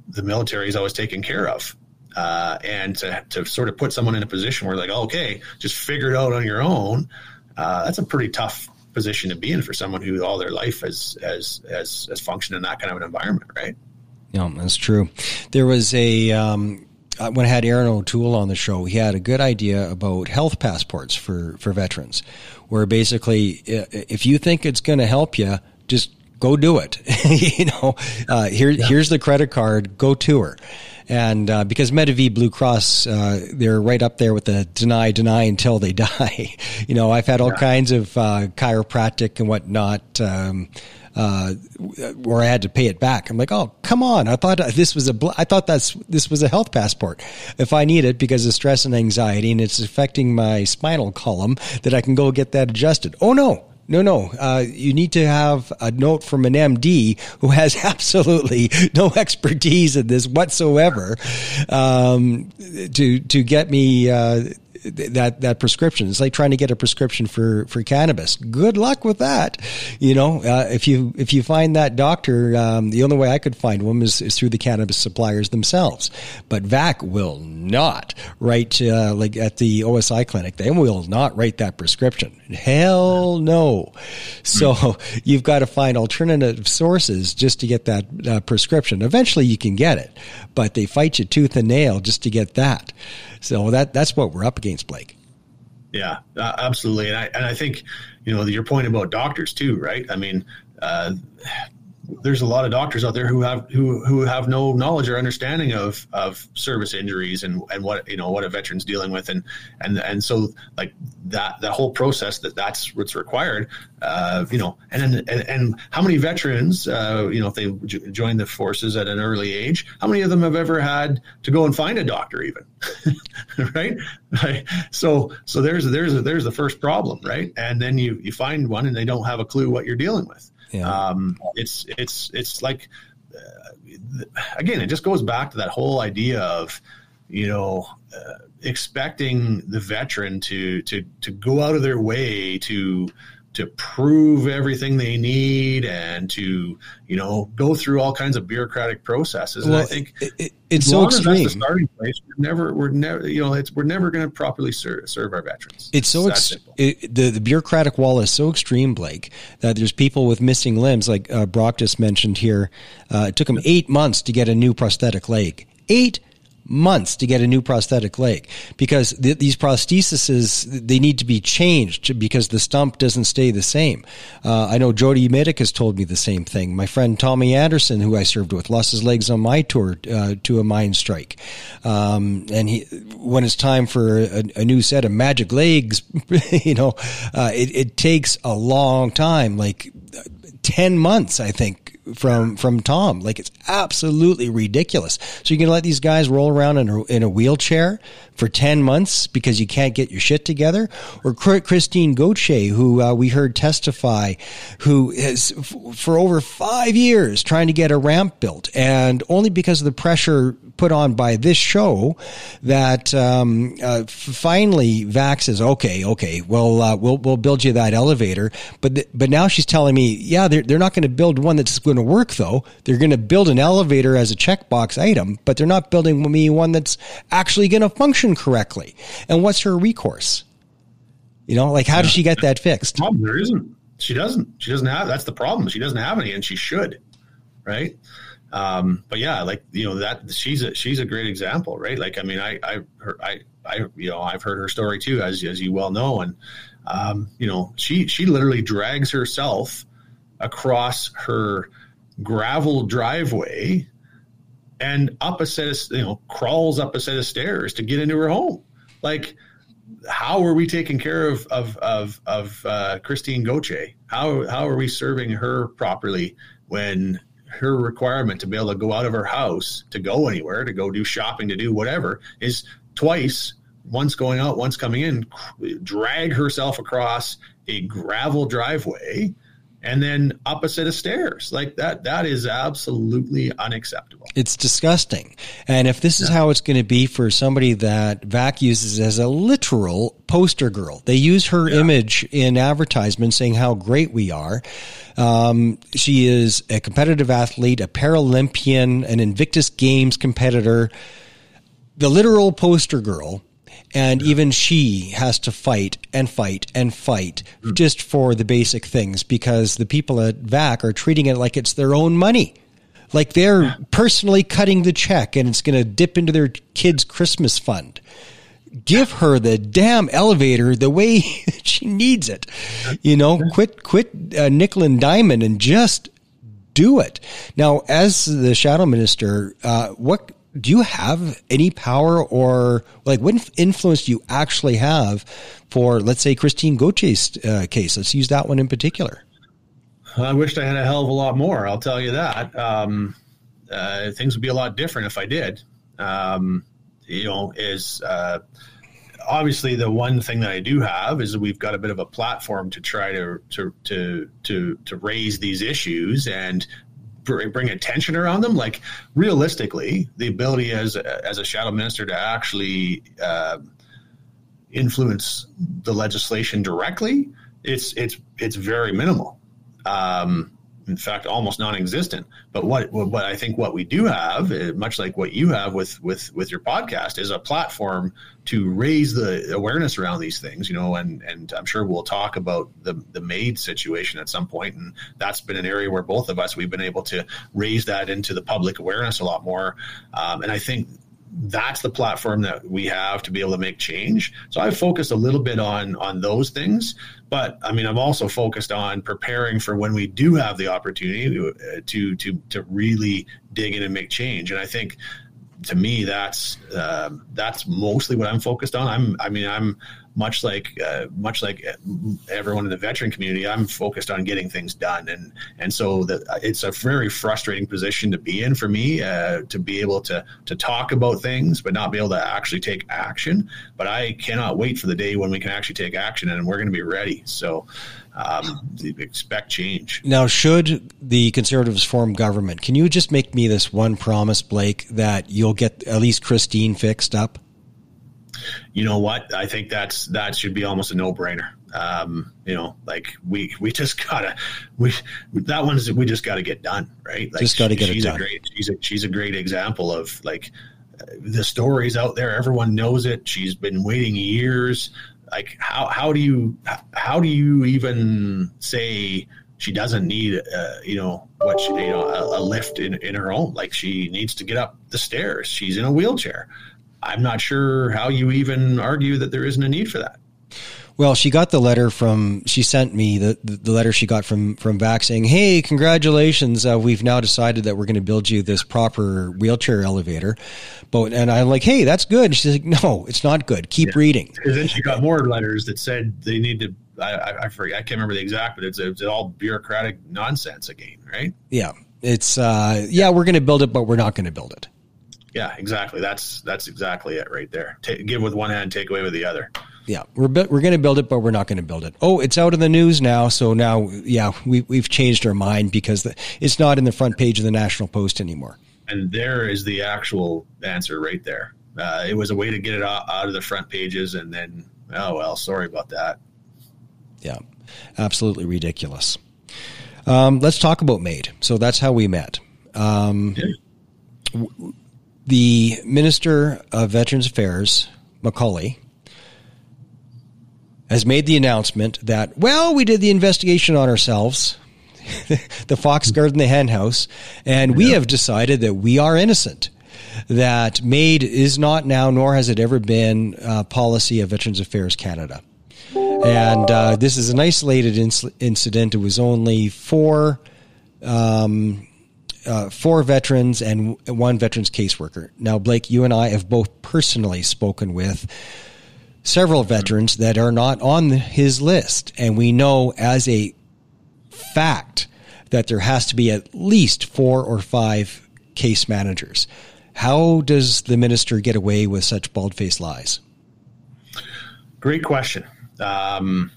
the military is always taken care of uh, and to, to sort of put someone in a position where like, okay, just figure it out on your own. Uh, that's a pretty tough position to be in for someone who all their life has has has, has functioned in that kind of an environment, right?
Yeah, that's true. There was a um, uh, when I had Erin O'Toole on the show, he had a good idea about health passports for for veterans, where basically if you think it's going to help you, just go do it. you know, uh, here yeah. here's the credit card, go tour and uh, because Medavie Blue Cross, uh, they're right up there with the deny, deny until they die. you know, I've had all yeah. kinds of uh, chiropractic and whatnot. Um, uh, where I had to pay it back. I'm like, oh, come on! I thought this was a, bl- I thought that's this was a health passport. If I need it because of stress and anxiety and it's affecting my spinal column, that I can go get that adjusted. Oh no, no, no. Uh, you need to have a note from an MD who has absolutely no expertise in this whatsoever um, to to get me uh, that that prescription. It's like trying to get a prescription for for cannabis. Good luck with that. You know, uh, if you if you find that doctor, um, the only way I could find one is, is through the cannabis suppliers themselves. But VAC will not write uh, like at the OSI clinic. They will not write that prescription. Hell no. So you've got to find alternative sources just to get that uh, prescription. Eventually, you can get it, but they fight you tooth and nail just to get that. So that that's what we're up against, Blake.
Yeah, uh, absolutely, and I and I think you know your point about doctors too, right? I mean, uh, there's a lot of doctors out there who have who who have no knowledge or understanding of of service injuries and and what you know what a veteran's dealing with. And and and so like that that whole process that that's what's required uh, you know and, and and how many veterans uh, you know if they join the forces at an early age how many of them have ever had to go and find a doctor even? Right? Right. So so there's there's there's the first problem right? And then you you find one and they don't have a clue what you're dealing with yeah. Um, it's it's it's like uh, again, it just goes back to that whole idea of you know uh, expecting the veteran to to to go out of their way to to prove everything they need and to you know go through all kinds of bureaucratic processes.
Well,
and I think
it, it, it's so extreme.
Starting place. We're never we're never you know it's we're never going to properly serve, serve our veterans.
It's so ex- it, the the bureaucratic wall is so extreme, Blake, that there's people with missing limbs, like uh, Brock just mentioned here. Uh, it took him eight months to get a new prosthetic leg. Eight months to get a new prosthetic leg because th- these prostheses they need to be changed because the stump doesn't stay the same. Uh, I know Jody Mitic has told me the same thing. My friend Tommy Anderson, who I served with, lost his legs on my tour uh, to a mine strike, um, and he when it's time for a, a new set of magic legs, you know, uh, it, it takes a long time, like ten months, I think, from from Tom. Like it's absolutely ridiculous. So you're gonna let these guys roll around in a, in a wheelchair for ten months because you can't get your shit together, or Christine Gauthier, who uh, we heard testify, who is f- for over five years trying to get a ramp built, and only because of the pressure put on by this show that um, uh, finally VAC's is okay, okay, well, uh, we'll we'll build you that elevator, but th- but now she's telling me, yeah, they're they're not going to build one that's going to work though. They're going to build an elevator as a checkbox item, but they're not building me one that's actually going to function correctly. And what's her recourse? You know, like how does she get that fixed?
Problem, there isn't. She doesn't. She doesn't have. That's the problem. She doesn't have any, and she should, right? Um, but yeah, like you know that she's a she's a great example, right? Like I mean, I I her, I I you know I've heard her story too, as as you well know, and um, you know she she literally drags herself across her gravel driveway and up a set of you know crawls up a set of stairs to get into her home like how are we taking care of of of, of uh, Christine Gauthier? How how are we serving her properly when her requirement to be able to go out of her house to go anywhere, to go do shopping, to do whatever is twice, once going out, once coming in, drag herself across a gravel driveway and then set of stairs. Like that that is absolutely unacceptable.
It's disgusting. And if this is how it's going to be for somebody that vac uses as a literal poster girl they use her yeah. image in advertisements saying how great we are. Um, she is a competitive athlete a paralympian an invictus games competitor. The literal poster girl and even she has to fight and fight and fight mm. just for the basic things because the people at VAC are treating it like it's their own money. Like they're personally cutting the check and it's going to dip into their kids' Christmas fund. Give her the damn elevator the way she needs it. You know, quit, quit uh, nickel and diamond and just do it. Now, as the shadow minister, uh, what do you have any power or like what influence do you actually have for let's say christine gauthier's uh, case? Let's use that one in particular.
I wished i had a hell of a lot more i'll tell you that. Um, uh, things would be a lot different if i did. Um, you know is uh, obviously the one thing that i do have is we've got a bit of a platform to try to to to to, to raise these issues and bring attention around them. Like realistically, the ability as as a shadow minister to actually, uh, influence the legislation directly, it's it's it's very minimal. Um, in fact, almost non-existent. But what, what I think what we do have, eh, much like what you have with with with your podcast, is a platform to raise the awareness around these things. You know, and and I'm sure we'll talk about the the MAID situation at some point, and that's been an area where both of us we've been able to raise that into the public awareness a lot more. Um, and I think that's the platform that we have to be able to make change. So I've focused a little bit on on those things, but I mean, I'm also focused on preparing for when we do have the opportunity to to to, to really dig in and make change. And I think to me, that's um, that's mostly what I'm focused on. I'm I mean, I'm much like uh, much like everyone in the veteran community, I'm focused on getting things done, and and so it's a very frustrating position to be in for me uh, to be able to to talk about things but not be able to actually take action. But I cannot wait for the day when we can actually take action, and we're going to be ready. So. Um, expect change.
Now, should the Conservatives form government, can you just make me this one promise, Blake, that you'll get at least Christine fixed up?
you know what? I think that's that should be almost a no brainer. Um, you know, like we we just gotta we that one's we just got to get done, right? Like
just got to get
it
done.
A great, she's a she's a great example of like the stories out there. Everyone knows it. She's been waiting years. Like how how do you how do you even say she doesn't need uh, you know what she, you know a, a lift in in her home? Like she needs to get up the stairs. She's in a wheelchair. I'm not sure how you even argue that there isn't a need for that.
Well, she got the letter from. She sent me the the letter she got from from VAC saying, "Hey, congratulations! Uh, we've now decided that we're going to build you this proper wheelchair elevator." But and I'm like, "Hey, that's good." And she's like, "No, it's not good. Keep yeah. reading."
Because then she got more letters that said they need to. I, I forget. I can't remember the exact, but it's, it's all bureaucratic nonsense again, right?
Yeah, it's uh, yeah, we're going to build it, but we're not going to build it.
Yeah, exactly. That's that's exactly it right there. Take, give with one hand, take away with the other.
Yeah, we're we're going to build it, but we're not going to build it. Oh, it's out in the news now, so now yeah, we we've changed our mind because the, it's not in the front page of the National Post anymore.
And there is the actual answer right there. Uh, it was a way to get it out, out of the front pages, and then oh well, sorry about that.
Yeah, absolutely ridiculous. Um, let's talk about MAID. So that's how we met. Um, yeah. w- the Minister of Veterans Affairs, MacAulay, has made the announcement that, well, we did the investigation on ourselves, the fox guard and the hen house, and we have decided that we are innocent. That MAID is not now, nor has it ever been, uh, policy of Veterans Affairs Canada. And uh, this is an isolated incident. It was only four um, uh, four veterans and one veterans caseworker. Now, Blake, you and I have both personally spoken with several veterans that are not on his list, and we know as a fact that there has to be at least four or five case managers. How does the minister get away with such bald faced lies?
Great question. Um,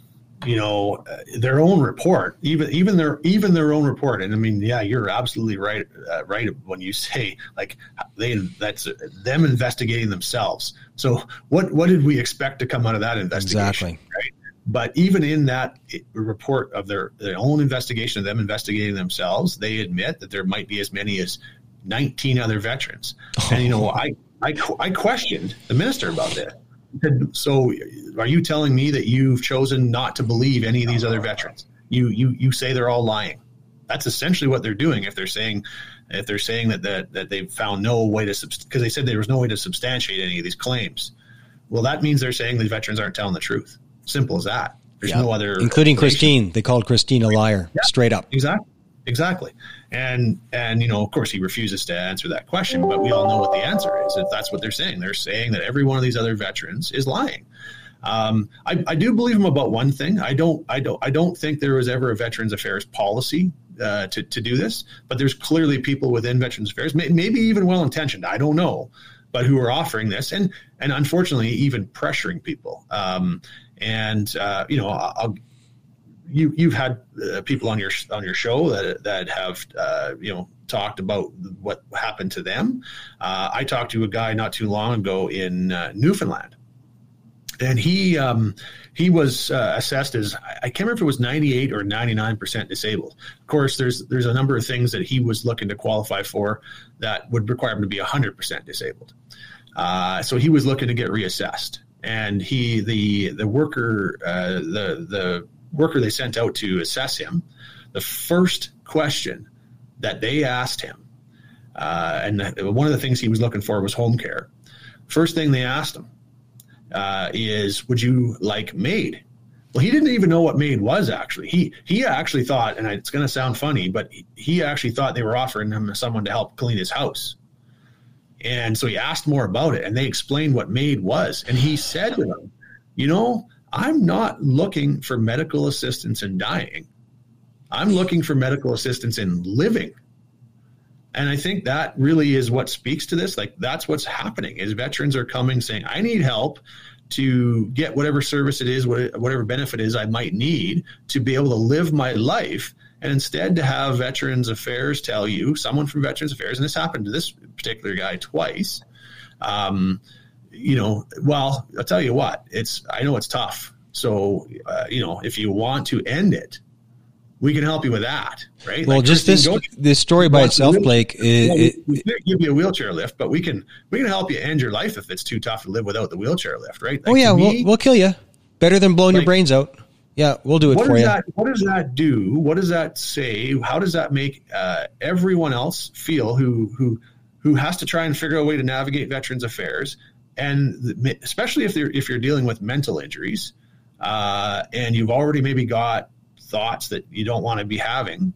you know their own report even even their even their own report. And i mean yeah you're absolutely right uh, right when you say like they that's them investigating themselves. So what what did we expect to come out of that investigation
exactly.
right? But even in that report of their their own investigation of them investigating themselves they admit that there might be as many as 19 other veterans. Oh. and you know i I, I questioned the minister about this so, are you telling me that you've chosen not to believe any of these other veterans? You you you say they're all lying. That's essentially what they're doing. If they're saying if they're saying that that, that they've found no way to because they said there was no way to substantiate any of these claims. Well, that means they're saying the veterans aren't telling the truth. Simple as that. There's yeah. no other,
including Christine. They called Christine a liar, yeah, straight up.
Exactly. Exactly. And and you know, of course, he refuses to answer that question, but we all know what the answer is. If that's what they're saying, they're saying that every one of these other veterans is lying. Um, I, I, do believe him about one thing. I don't. I don't. I don't think there was ever a Veterans Affairs policy uh, to to do this. But there's clearly people within Veterans Affairs, may, maybe even well intentioned. I don't know, but who are offering this and and unfortunately even pressuring people. Um, and uh, you know, I'll, you you've had uh, people on your on your show that that have uh, you know talked about what happened to them. Uh, I talked to a guy not too long ago in uh, Newfoundland, and he um, he was uh, assessed as I can't remember if it was 98 or 99 percent disabled. Of course, there's there's a number of things that he was looking to qualify for that would require him to be 100 percent disabled. Uh, so he was looking to get reassessed, and he the the worker the the worker they sent out to assess him, the first question that they asked him, uh, and one of the things he was looking for was home care. First thing they asked him uh, is, "Would you like MAID?" Well, he didn't even know what MAID was actually. He he actually thought, and it's going to sound funny, but he actually thought they were offering him someone to help clean his house. And so he asked more about it, and they explained what MAID was, and he said to them, "You know, I'm not looking for medical assistance in dying. I'm looking for medical assistance in living." And I think that really is what speaks to this. Like that's what's happening is veterans are coming saying, I need help to get whatever service it is, whatever benefit is I might need to be able to live my life. And instead to have Veterans Affairs tell you, someone from Veterans Affairs, and this happened to this particular guy twice, um, you know, well, I'll tell you what, it's, I know it's tough. So, uh, you know, if you want to end it, we can help you with that, right?
Well, like just this this story by itself, Blake. Is,
well, we, we can't give you a wheelchair lift, but we can we can help you end your life if it's too tough to live without the wheelchair lift, right?
Oh, like, oh yeah, me, we'll, we'll kill you. Better than blowing like, your brains out. Yeah, we'll do it for you.
That, what does that do? What does that say? How does that make uh, everyone else feel who who who has to try and figure out a way to navigate Veterans Affairs, and especially if they're if you're dealing with mental injuries, uh, and you've already maybe got thoughts that you don't want to be having.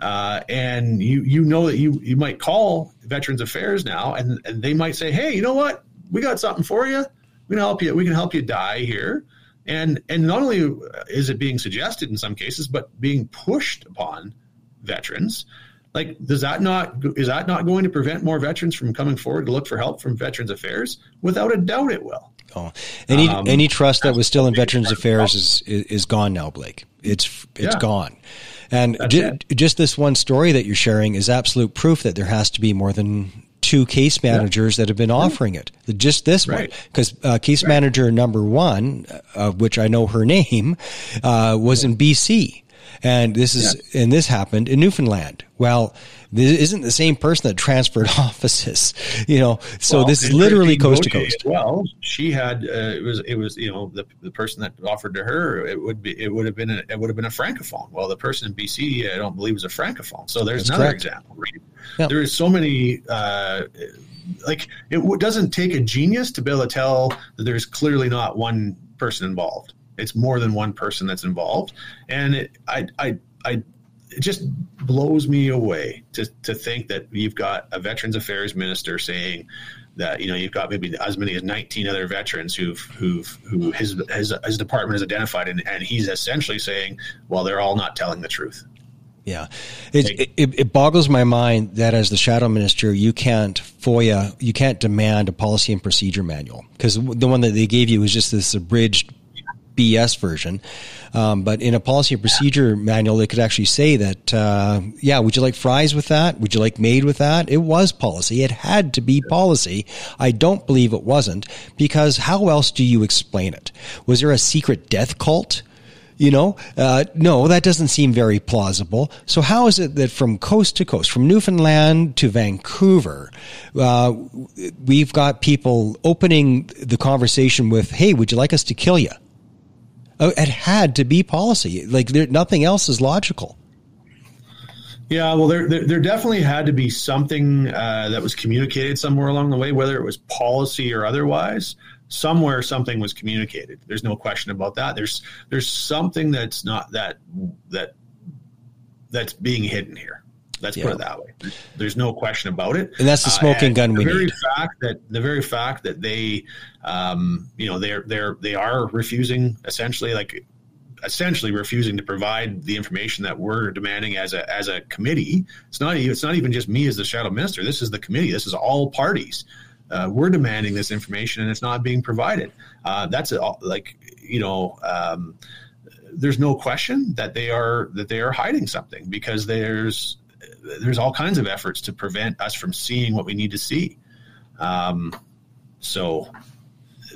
Uh, and you you know that you you might call Veterans Affairs now, and, and they might say, "Hey, you know what? We got something for you. We can help you. We can help you die here." And and not only is it being suggested in some cases, but being pushed upon veterans. Like, does that not is that not going to prevent more veterans from coming forward to look for help from Veterans Affairs? Without a doubt, it will.
Oh, any um, any trust that was still in Veterans Affairs is, is, is gone now, Blake. It's it's yeah. gone. And just this one story that you're sharing is absolute proof that there has to be more than two case managers yeah. that have been offering it. Just this right. one, because uh, case right. manager number one, of uh, which I know her name, uh, was in BC, and this is and this happened in Newfoundland. Well, this isn't the same person that transferred offices, you know. So well, this is literally coast to coast.
Well, she had uh, it was it was you know the, the person that offered to her it would be it would have been a, it would have been a francophone. Well, the person in BC I don't believe was a francophone. So there's That's another correct. example. Right? There is so many. Uh, like it w- doesn't take a genius to be able to tell that there's clearly not one person involved. It's more than one person that's involved, and it, I, I, I it just blows me away to, to think that you've got a Veterans Affairs minister saying that you know you've got maybe as many as 19 other veterans who've who've who his his, his department has identified. And, and he's essentially saying well they're all not telling the truth.
Yeah, it, it, it, boggles my mind that as the shadow minister, you can't FOIA, you can't demand a policy and procedure manual. Because the one that they gave you was just this abridged BS version. Um, but in a policy and procedure manual, they could actually say that, uh, yeah, would you like fries with that? Would you like MAID with that? It was policy. It had to be policy. I don't believe it wasn't because how else do you explain it? Was there a secret death cult? You know, uh, no, that doesn't seem very plausible. So how is it that from coast to coast, from Newfoundland to Vancouver, uh, we've got people opening the conversation with, "Hey, would you like us to kill you?" Oh, it had to be policy. Like there, nothing else is logical.
Yeah, well, there, there, there definitely had to be something uh, that was communicated somewhere along the way, whether it was policy or otherwise. Somewhere, something was communicated. There's no question about that. There's there's something that's not that that that's being hidden here. Let's yeah. put it that way. There's no question about it.
And that's the smoking uh, gun we
the very
need.
fact that the very fact that they, um, you know, they're they're they are refusing essentially like essentially refusing to provide the information that we're demanding as a as a committee. It's not it's not even just me as the shadow minister. This is the committee. This is all parties. Uh, we're demanding this information and it's not being provided. Uh, that's a, like you know. Um, there's no question that they are that they are hiding something because there's there's all kinds of efforts to prevent us from seeing what we need to see. Um, so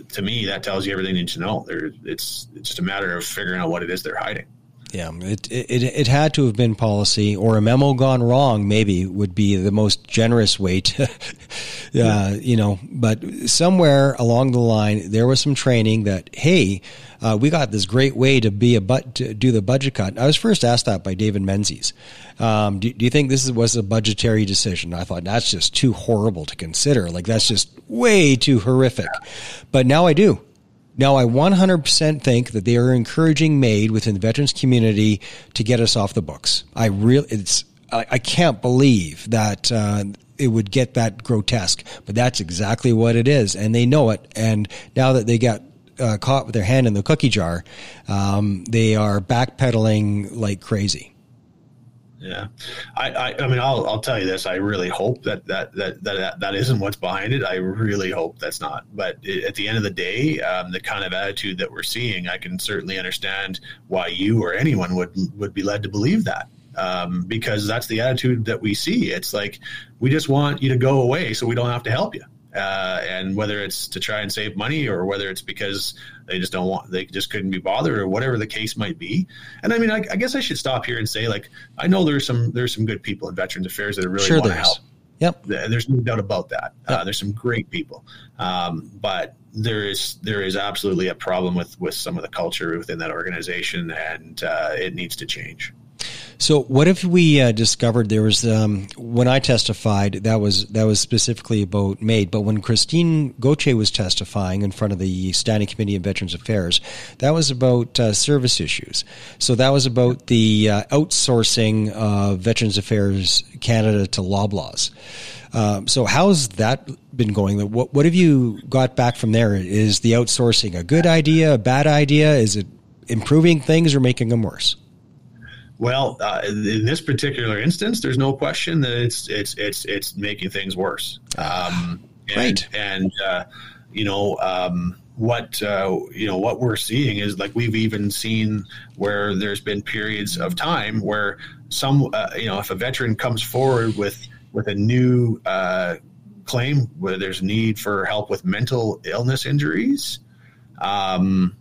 to me, that tells you everything you need to know. There, it's it's just a matter of figuring out what it is they're hiding.
Yeah, it, it it had to have been policy or a memo gone wrong. Maybe would be the most generous way to, uh, you know. But somewhere along the line, there was some training that hey, uh, we got this great way to be a but to do the budget cut. I was first asked that by David Menzies. Um, do, do, you think this was a budgetary decision? I thought that's just too horrible to consider. Like that's just way too horrific. But now I do. Now, I 100% think that they are encouraging MAID within the veterans community to get us off the books. I really, it's, I, I can't believe that, uh, it would get that grotesque, but that's exactly what it is. And they know it. And now that they got uh, caught with their hand in the cookie jar, um, they are backpedaling like crazy.
Yeah, I, I, I, mean, I'll, I'll tell you this. I really hope that that, that that that isn't what's behind it. I really hope that's not. But it, at the end of the day, um, the kind of attitude that we're seeing, I can certainly understand why you or anyone would would be led to believe that. Um, because that's the attitude that we see. It's like we just want you to go away so we don't have to help you. Uh, and whether it's to try and save money or whether it's because they just don't want, they just couldn't be bothered or whatever the case might be. And I mean, I, I guess I should stop here and say, like, I know there's some there's some good people in Veterans Affairs that are really sure want to help.
Yep,
there's no doubt about that. Uh, yep. Uh, there's some great people, um, but there is there is absolutely a problem with with some of the culture within that organization, and uh, it needs to change.
So, what if we uh, discovered there was um, when I testified that was that was specifically about MAID, but when Christine Gauthier was testifying in front of the Standing Committee on Veterans Affairs, that was about uh, service issues. So that was about the uh, outsourcing of Veterans Affairs Canada to Loblaws. Um, so how's that been going? What what have you got back from there? Is the outsourcing a good idea, a bad idea? Is it improving things or making them worse?
Well, uh, in this particular instance, there's no question that it's it's it's it's making things worse. Um, and,
right.
And uh, you know um, what uh, you know what we're seeing is like we've even seen where there's been periods of time where some uh, you know if a veteran comes forward with with a new uh, claim where there's need for help with mental illness injuries. Um,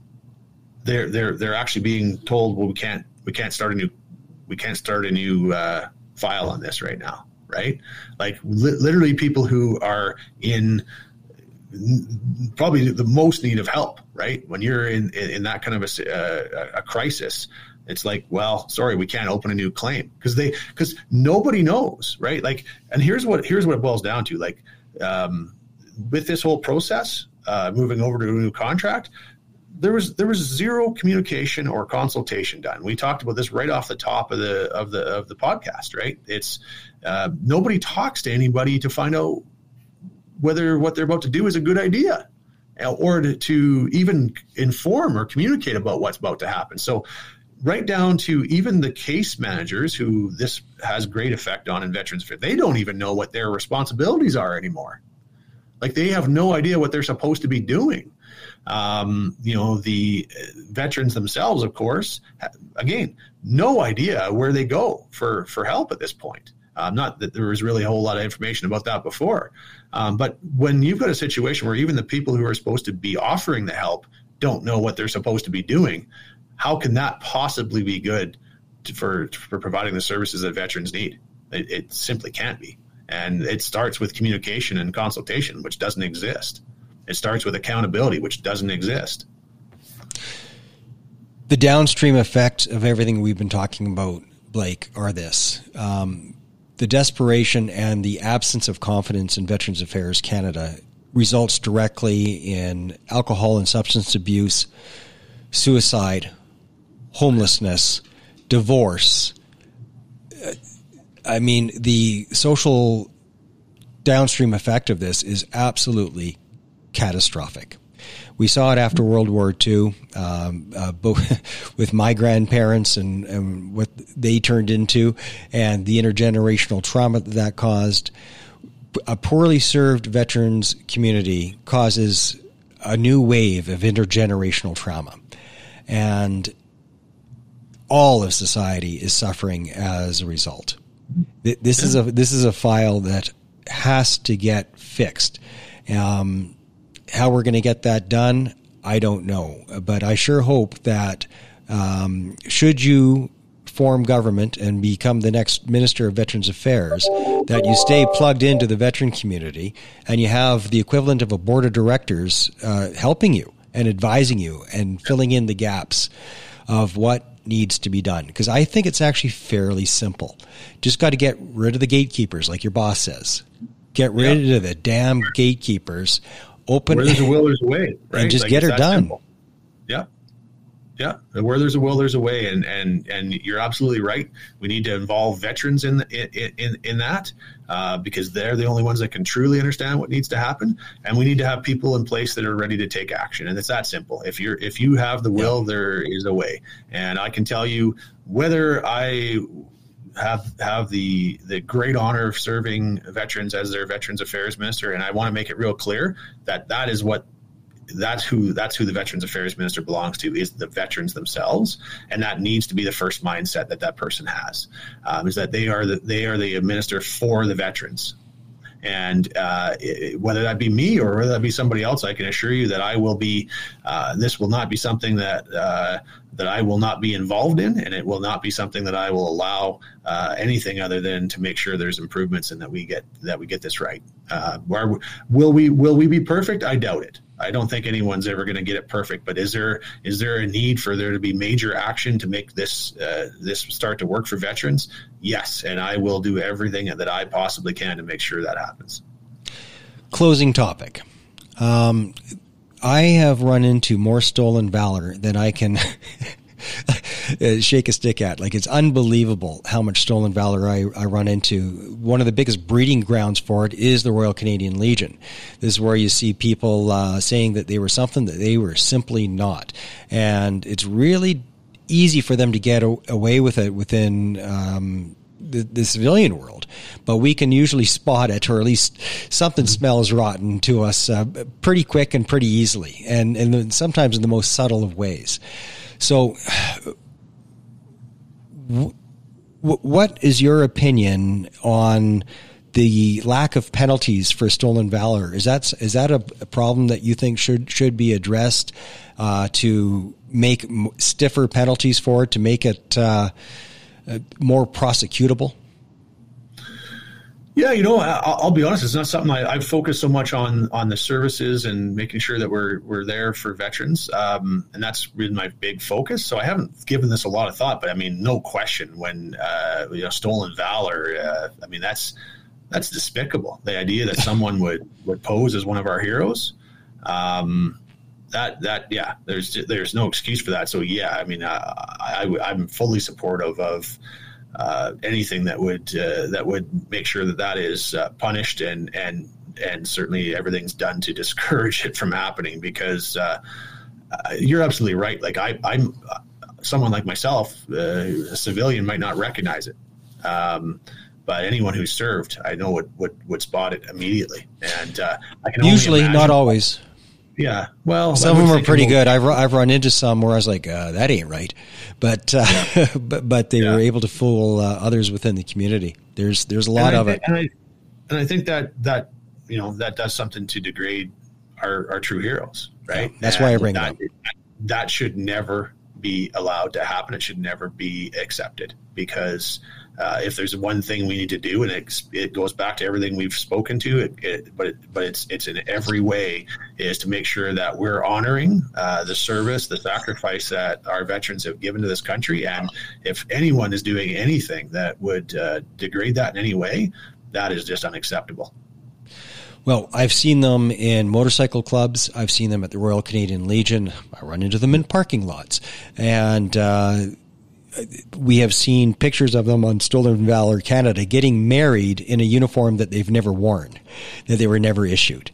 they're they're they're actually being told, well, we can't we can't start a new we can't start a new uh, file on this right now, right? Like li- literally people who are in probably the most need of help, right? When you're in in, in that kind of a, uh, a crisis, it's like, well, sorry, we can't open a new claim because they because nobody knows, right? Like, and here's what here's what it boils down to, like, um, with this whole process, uh, moving over to a new contract, there was there was zero communication or consultation done. We talked about this right off the top of the of the of the podcast. Right? It's uh, nobody talks to anybody to find out whether what they're about to do is a good idea, uh, or to, to even inform or communicate about what's about to happen. So right down to even the case managers who this has great effect on in veterans they don't even know what their responsibilities are anymore like they have no idea what they're supposed to be doing um, you know, the veterans themselves, of course, again, no idea where they go for, for help at this point. Uh, not that there was really a whole lot of information about that before. Um, but when you've got a situation where even the people who are supposed to be offering the help don't know what they're supposed to be doing, how can that possibly be good to, for, for providing the services that veterans need? It, it simply can't be. And it starts with communication and consultation, which doesn't exist. It starts with accountability, which doesn't exist.
The downstream effects of everything we've been talking about, Blake, are this. Um, the desperation and the absence of confidence in Veterans Affairs Canada results directly in alcohol and substance abuse, suicide, homelessness, divorce. I mean, the social downstream effect of this is absolutely catastrophic. We saw it after World War II, um, uh, both with my grandparents and, and, what they turned into, and the intergenerational trauma that that caused. A poorly served veterans community causes a new wave of intergenerational trauma, and all of society is suffering as a result. This is a this is a file that has to get fixed. Um, how we're going to get that done, I don't know. But I sure hope that um, should you form government and become the next Minister of Veterans Affairs, that you stay plugged into the veteran community and you have the equivalent of a board of directors uh, helping you and advising you and filling in the gaps of what needs to be done. Because I think it's actually fairly simple. Just got to get rid of the gatekeepers, like your boss says. Get rid yeah. of the damn gatekeepers. Open.
Where there's a will, there's a way.
Right? And just like get her done. Simple.
Yeah. Yeah, where there's a will, there's a way, and and and you're absolutely right. We need to involve veterans in in in, in that uh, because they're the only ones that can truly understand what needs to happen, and we need to have people in place that are ready to take action. And it's that simple. If you're if you have the will, yeah. there is a way. And I can tell you whether I have have the the great honor of serving veterans as their Veterans Affairs Minister, and I want to make it real clear that that is what that's who that's who the Veterans Affairs Minister belongs to is the veterans themselves, and that needs to be the first mindset that that person has um, is that they are the they are the minister for the veterans. And uh, it, whether that be me or whether that be somebody else, I can assure you that I will be. Uh, this will not be something that uh, that I will not be involved in, and it will not be something that I will allow uh, anything other than to make sure there's improvements and that we get that we get this right. Uh, where will we will we be perfect? I doubt it. I don't think anyone's ever going to get it perfect. But is there is there a need for there to be major action to make this uh, this start to work for veterans? Yes, and I will do everything that I possibly can to make sure that happens.
Closing topic. Um, I have run into more stolen valor than I can shake a stick at. Like it's unbelievable how much stolen valor I, I run into. One of the biggest breeding grounds for it is the Royal Canadian Legion. This is where you see people uh, saying that they were something that they were simply not, and it's really easy for them to get away with it within. Um, the, the, civilian world, but we can usually spot it, or at least something smells rotten to us uh, pretty quick and pretty easily, and and sometimes in the most subtle of ways. So, what is your opinion on the lack of penalties for stolen valor? Is that is that a, problem that you think should should be addressed uh, to make stiffer penalties for it to make it uh, uh more prosecutable?
Yeah, you know, I'll, I'll, be honest. It's not something I, have focused so much on on the services and making sure that we're we're there for veterans, um, and that's been my big focus. So I haven't given this a lot of thought, but I mean, no question, when uh, you know, stolen valor, uh, I mean, that's that's despicable. The idea that someone would would pose as one of our heroes, um, that that yeah, there's there's no excuse for that. So yeah, I mean, I, I I'm fully supportive of uh, anything that would uh, that would make sure that that is uh, punished and and and certainly everything's done to discourage it from happening because uh, uh, you're absolutely right. Like I, I'm someone like myself, a civilian might not recognize it. Um, but anyone who served, I know would, would, would spot it immediately. And I can
usually not always.
Yeah. Well,
some of them are pretty good. I've, I've run into some where I was like, uh, that ain't right. But, uh, yeah. but, but they yeah. were able to fool uh, others within the community. There's, there's a lot of
it.
And
I, and I think that, that, you know, that does something to degrade our, our true heroes, right? Yeah,
that's and why I bring that,
that That should never be allowed to happen. It should never be accepted because, uh, if there's one thing we need to do, and it, it goes back to everything we've spoken to, it, it, but but it's it's in every way is to make sure that we're honoring uh, the service, the sacrifice that our veterans have given to this country, and if anyone is doing anything that would uh, degrade that in any way, that is just unacceptable.
Well, I've seen them in motorcycle clubs. I've seen them at the Royal Canadian Legion. I run into them in parking lots, and uh, we have seen pictures of them on Stolen Valor Canada getting married in a uniform that they've never worn, that they were never issued.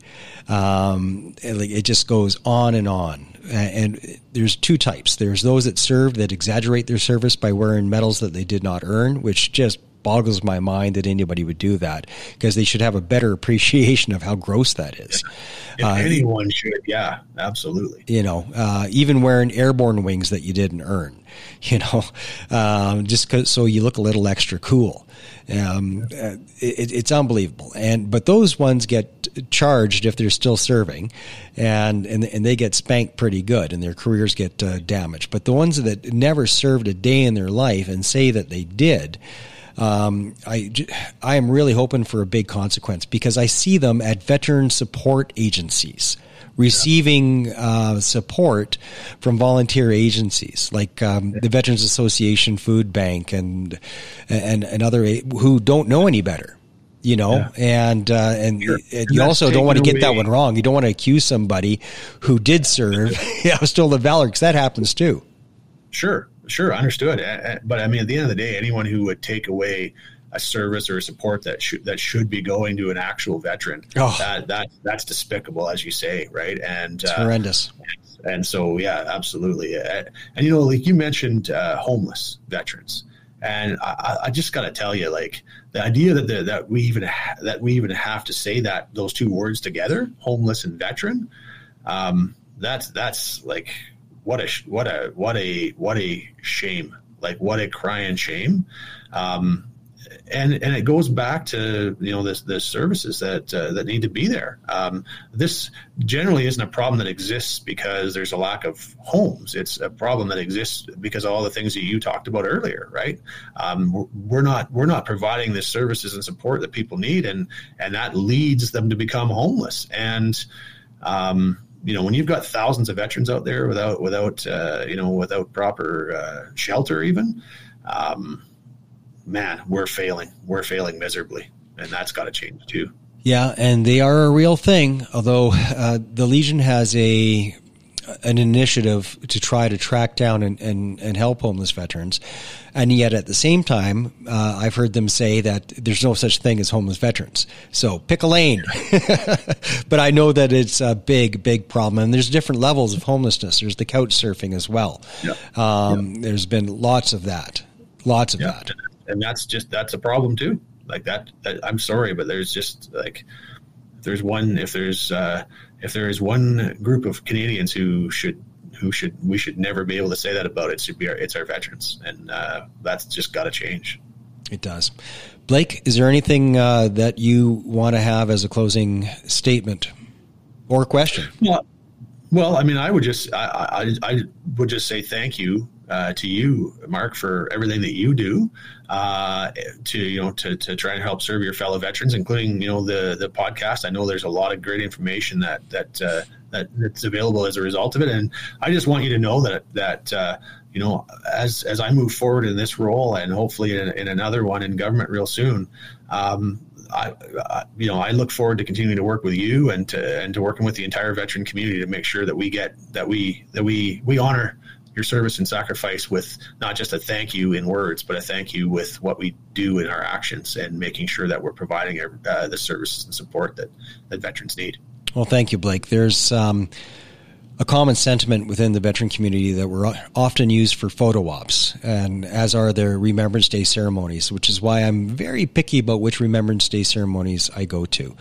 Um, it just goes on and on. And there's two types. There's those that serve that exaggerate their service by wearing medals that they did not earn, which just boggles my mind that anybody would do that because they should have a better appreciation of how gross that is.
Uh, anyone should, yeah, absolutely.
You know, uh, even wearing airborne wings that you didn't earn. you know, um, just so you look a little extra cool. Um, uh, it, it's unbelievable. And but those ones get charged if they're still serving, and and and they get spanked pretty good, and their careers get uh, damaged. But the ones that never served a day in their life and say that they did. Um, I, I am really hoping for a big consequence because I see them at veteran support agencies receiving uh, support from volunteer agencies like um, the Veterans Association Food Bank and and and other who don't know any better you know? Yeah. and uh, and, and you also don't want to get away. that one wrong. You don't want to accuse somebody who did serve. Yeah stolen valor because that happens too.
Sure sure understood but i mean at the end of the day anyone who would take away a service or a support that should that should be going to an actual veteran. Oh. That that that's despicable, as you say, right? And
uh, horrendous.
And so, yeah, absolutely. And, and you know, like you mentioned, uh, homeless veterans, and I, I just got to tell you, like the idea that the, that we even ha- that we even have to say that those two words together, homeless and veteran, um, that's that's like what a what a what a what a shame, like what a crying shame. Um, and and it goes back to you know this the services that uh, that need to be there. Um, this generally isn't a problem that exists because there's a lack of homes. It's a problem that exists because of all the things that you talked about earlier, right? Um, we're not we're not providing the services and support that people need, and and that leads them to become homeless. And um, you know when you've got thousands of veterans out there without without uh, you know without proper uh, shelter, even. Um, man, we're failing. We're failing miserably, and that's got to change too.
Yeah, and they are a real thing. Although uh, the Legion has a an initiative to try to track down and, and, and help homeless veterans. And yet at the same time, uh, I've heard them say that there's no such thing as homeless veterans. So pick a lane. but I know that it's a big, big problem. And there's different levels of homelessness. There's the couch surfing as well. Yeah. Um, yeah. There's been lots of that. Lots of yeah. that
and that's just that's a problem too. Like that, that I'm sorry, but there's just like there's one if there's uh, if there is one group of Canadians who should who should we should never be able to say that about it should be our it's our veterans, and uh, that's just got to change.
It does. Blake, is there anything uh, that you want to have as a closing statement or question?
Well, well, I mean, I would just I, I, I would just say thank you uh, to you, Mark, for everything that you do uh, to you know to, to try and help serve your fellow veterans, including you know the the podcast. I know there's a lot of great information that that uh, that that's available as a result of it, and I just want you to know that that uh, you know as as I move forward in this role and hopefully in, in another one in government real soon. Um, I, I, you know, I look forward to continuing to work with you and to and to working with the entire veteran community to make sure that we get that we that we we honor your service and sacrifice with not just a thank you in words, but a thank you with what we do in our actions and making sure that we're providing uh, the services and support that, that veterans need.
Well, thank you, Blake. There's um, a common sentiment within the veteran community that we're often used for photo ops, and as are their Remembrance Day ceremonies, which is why I'm very picky about which Remembrance Day ceremonies I go to.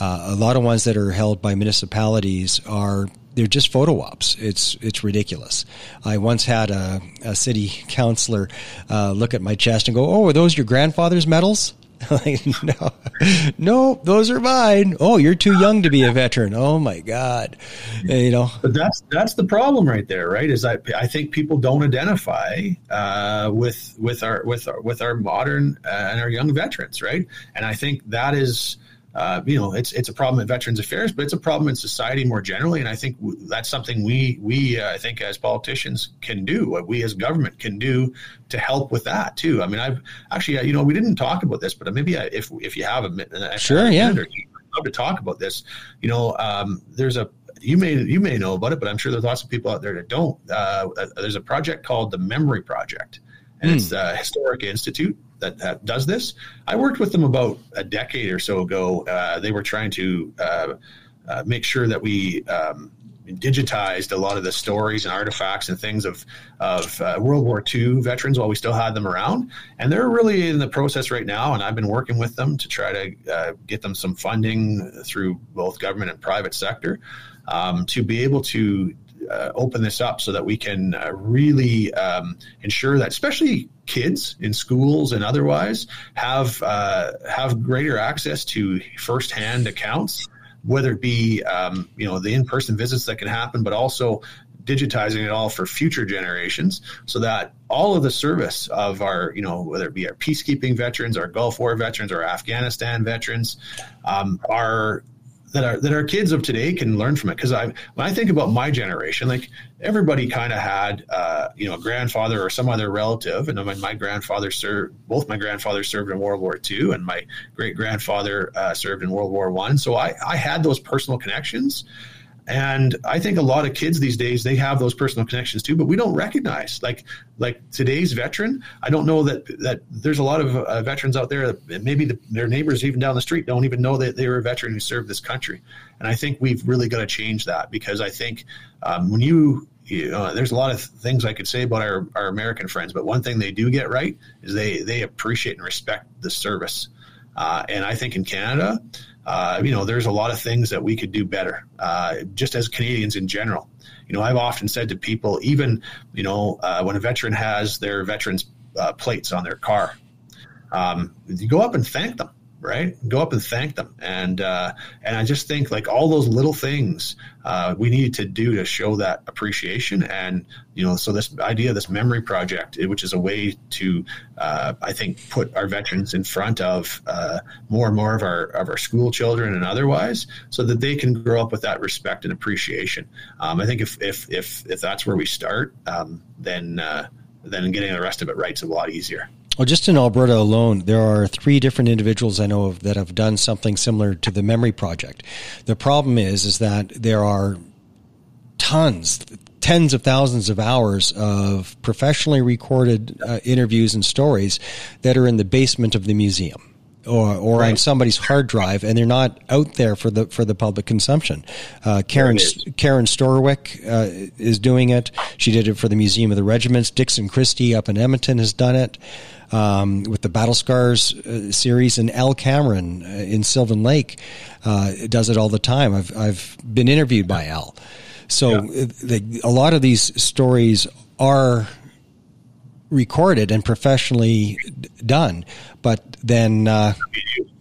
Uh, a lot of ones that are held by municipalities are they're just photo ops. It's it's ridiculous. I once had a, a city councilor uh, look at my chest and go, "Oh, are those your grandfather's medals?" like, no, no, those are mine. Oh, you're too young to be a veteran. Oh my God, you know.
But that's that's the problem right there, right? Is I I think people don't identify uh, with with our with our with our modern uh, and our young veterans, right? And I think that is uh, you know, it's it's a problem in Veterans Affairs, but it's a problem in society more generally. And I think w- that's something we we uh, I think as politicians can do, what we as government can do to help with that too. I mean, I've actually, uh, you know, we didn't talk about this, but maybe if if you have a minute,
sure, yeah, I'd
love to talk about this. You know, um, there's a you may you may know about it, but I'm sure there's lots of people out there that don't. Uh, uh there's a project called the Memory Project, and mm. it's a historic institute that, that, does this. I worked with them about a decade or so ago. Uh, they were trying to uh, uh, make sure that we um, digitized a lot of the stories and artifacts and things of of uh, World War II veterans while we still had them around. And they're really in the process right now. And I've been working with them to try to uh, get them some funding through both government and private sector um, to be able to uh, open this up so that we can uh, really um, ensure that, especially kids in schools and otherwise, have uh, have greater access to firsthand accounts whether it be um, you know the in-person visits that can happen, but also digitizing it all for future generations so that all of the service of our, you know, whether it be our peacekeeping veterans, our Gulf War veterans, our Afghanistan veterans, um, are that our that our kids of today can learn from it. Because I when I think about my generation, like everybody kind of had uh, you know a grandfather or some other relative, and my, my grandfather served. Both my grandfathers served in World War II, and my great grandfather uh, served in World War One. So I I had those personal connections. And I think a lot of kids these days they have those personal connections too, but we don't recognize like like today's veteran. I don't know that that there's a lot of uh, veterans out there that maybe the, their neighbors even down the street don't even know that they were a veteran who served this country. And I think we've really got to change that because I think um, when you you know, there's a lot of things I could say about our, our American friends, but one thing they do get right is they they appreciate and respect the service. Uh, and I think in Canada, uh, you know, there's a lot of things that we could do better, uh, just as Canadians in general. You know, I've often said to people, even, you know, uh, when a veteran has their veterans uh, plates on their car, um, you go up and thank them right? Go up and thank them. And uh, and I just think like all those little things uh, we need to do to show that appreciation. And you know, so this idea, this memory project, which is a way to uh, I think put our veterans in front of uh, more and more of our of our school children and otherwise, so that they can grow up with that respect and appreciation. Um, I think if if if if that's where we start, um, then uh, then getting the rest of it right is a lot easier.
Well, just in Alberta alone, there are three different individuals I know of that have done something similar to the Memory Project. The problem is, is that there are tons, tens of thousands of hours of professionally recorded uh, interviews and stories that are in the basement of the museum or, or right. on somebody's hard drive, and they're not out there for the for the public consumption. Uh, Karen Karen Storwick uh, is doing it. She did it for the Museum of the Regiments. Dixon Christie up in Edmonton has done it um, with the Battle Scars uh, series, and Al Cameron uh, in Sylvan Lake uh, does it all the time. I've I've been interviewed by Al, so yeah. the, a lot of these stories are recorded and professionally done, but then uh,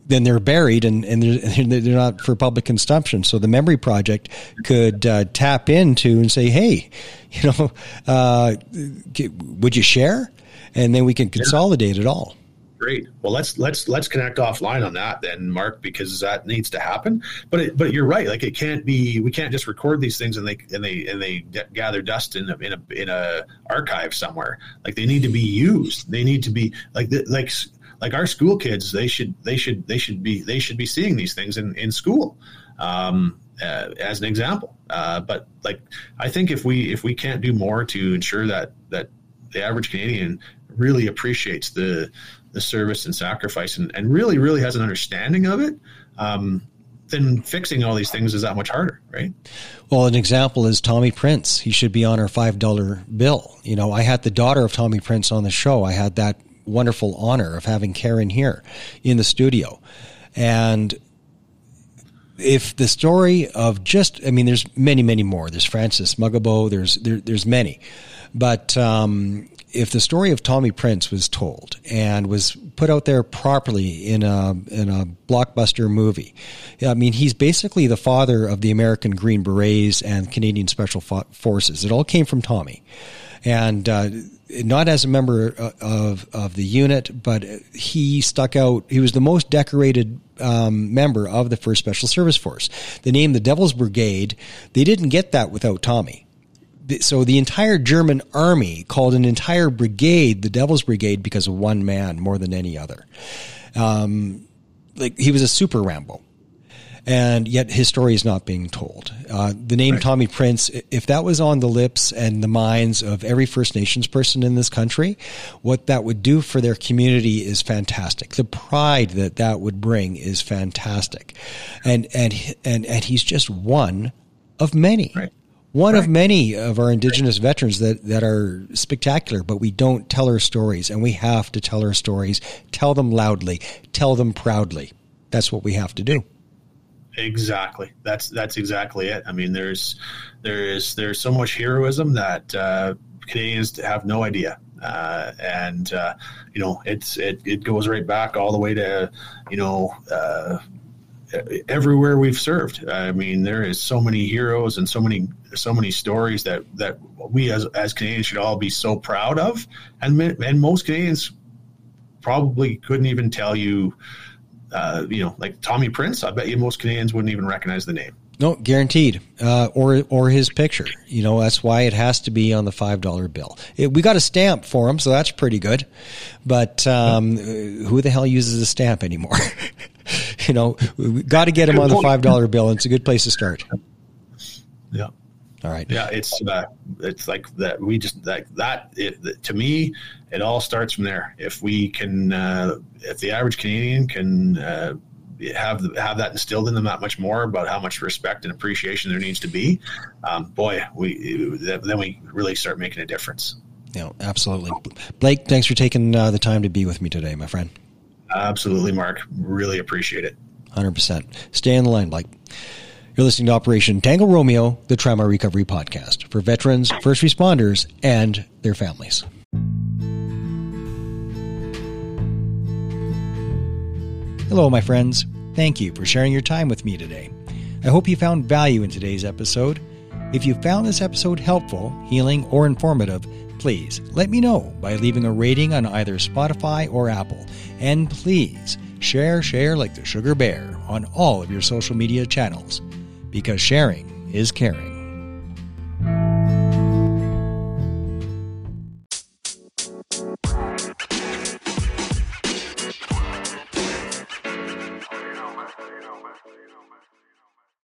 then they're buried and, and they're, they're, not for public consumption. So the Memory Project could uh, tap into and say, hey, you know, uh, would you share? And then we can consolidate yeah. it all.
Great. Well, let's let's let's connect offline on that then, Mark, because that needs to happen. But it, but you're right. Like it can't be. We can't just record these things and they and they and they gather dust in a, in a in a archive somewhere. Like they need to be used. They need to be like like like our school kids. They should they should they should be they should be seeing these things in in school. Um, uh, as an example. Uh, but like, I think if we if we can't do more to ensure that that the average Canadian really appreciates the the service and sacrifice and, and really really has an understanding of it um, then fixing all these things is that much harder right?
Well an example is tommy prince. He should be on our five dollar bill. You know i had the daughter of tommy prince on the show. I had that wonderful honor of having karen here in the studio. And if the story of just i mean there's many many more. There's francis mugabo. There's there, there's many. But um, if the story of Tommy Prince was told and was put out there properly in a in a blockbuster movie, I mean, he's basically the father of the American Green Berets and Canadian Special Forces. It all came from Tommy, and. Uh, not as a member uh, of of the unit, but he stuck out. He was the most decorated um, member of the First Special Service Force. The name the Devil's Brigade, they didn't get that without Tommy so the entire German army called an entire brigade the Devil's Brigade because of one man more than any other. Um, like he was a super Rambo. And yet his story is not being told. Uh, the name right. Tommy Prince, if that was on the lips and the minds of every First Nations person in this country, what that would do for their community is fantastic. The pride that that would bring is fantastic. And, and, and, and he's just one of many. Right one right. of many of our indigenous veterans that, that are spectacular, but we don't tell our stories and we have to tell our stories, tell them loudly, tell them proudly. That's what we have to do.
Exactly. That's, that's exactly it. I mean, there's, there is, there's so much heroism that, uh, Canadians have no idea. Uh, and, uh, you know, it's, it, it goes right back all the way to, you know, uh, everywhere we've served. I mean, there is so many heroes and so many so many stories that that we as as Canadians should all be so proud of, and and most Canadians probably couldn't even tell you, uh, you know, like Tommy Prince. I bet you most Canadians wouldn't even recognize the name.
No, guaranteed. Uh, or or his picture. You know, that's why it has to be on the five dollar bill. It, we got a stamp for him, so that's pretty good. But um, who the hell uses a stamp anymore? you know, we got to get him on the five dollar bill. And it's a good place to start.
Yeah.
All right.
Yeah, it's uh, it's like that. We just like that. It, to me, it all starts from there. If we can, uh, if the average Canadian can uh, have have that instilled in them that much more about how much respect and appreciation there needs to be, um, boy, we then we really start making a difference.
Yeah, absolutely. Blake, thanks for taking uh, the time to be with me today, my friend.
Absolutely, Mark. Really appreciate it.
Hundred percent. Stay on the line, Blake. You're listening to Operation Tango Romeo, the Trauma Recovery Podcast for veterans, first responders, and their families. Hello, my friends. Thank you for sharing your time with me today. I hope you found value in today's episode. If you found this episode helpful, healing, or informative, please let me know by leaving a rating on either Spotify or Apple. And please share, share like the sugar bear on all of your social media channels because sharing is caring.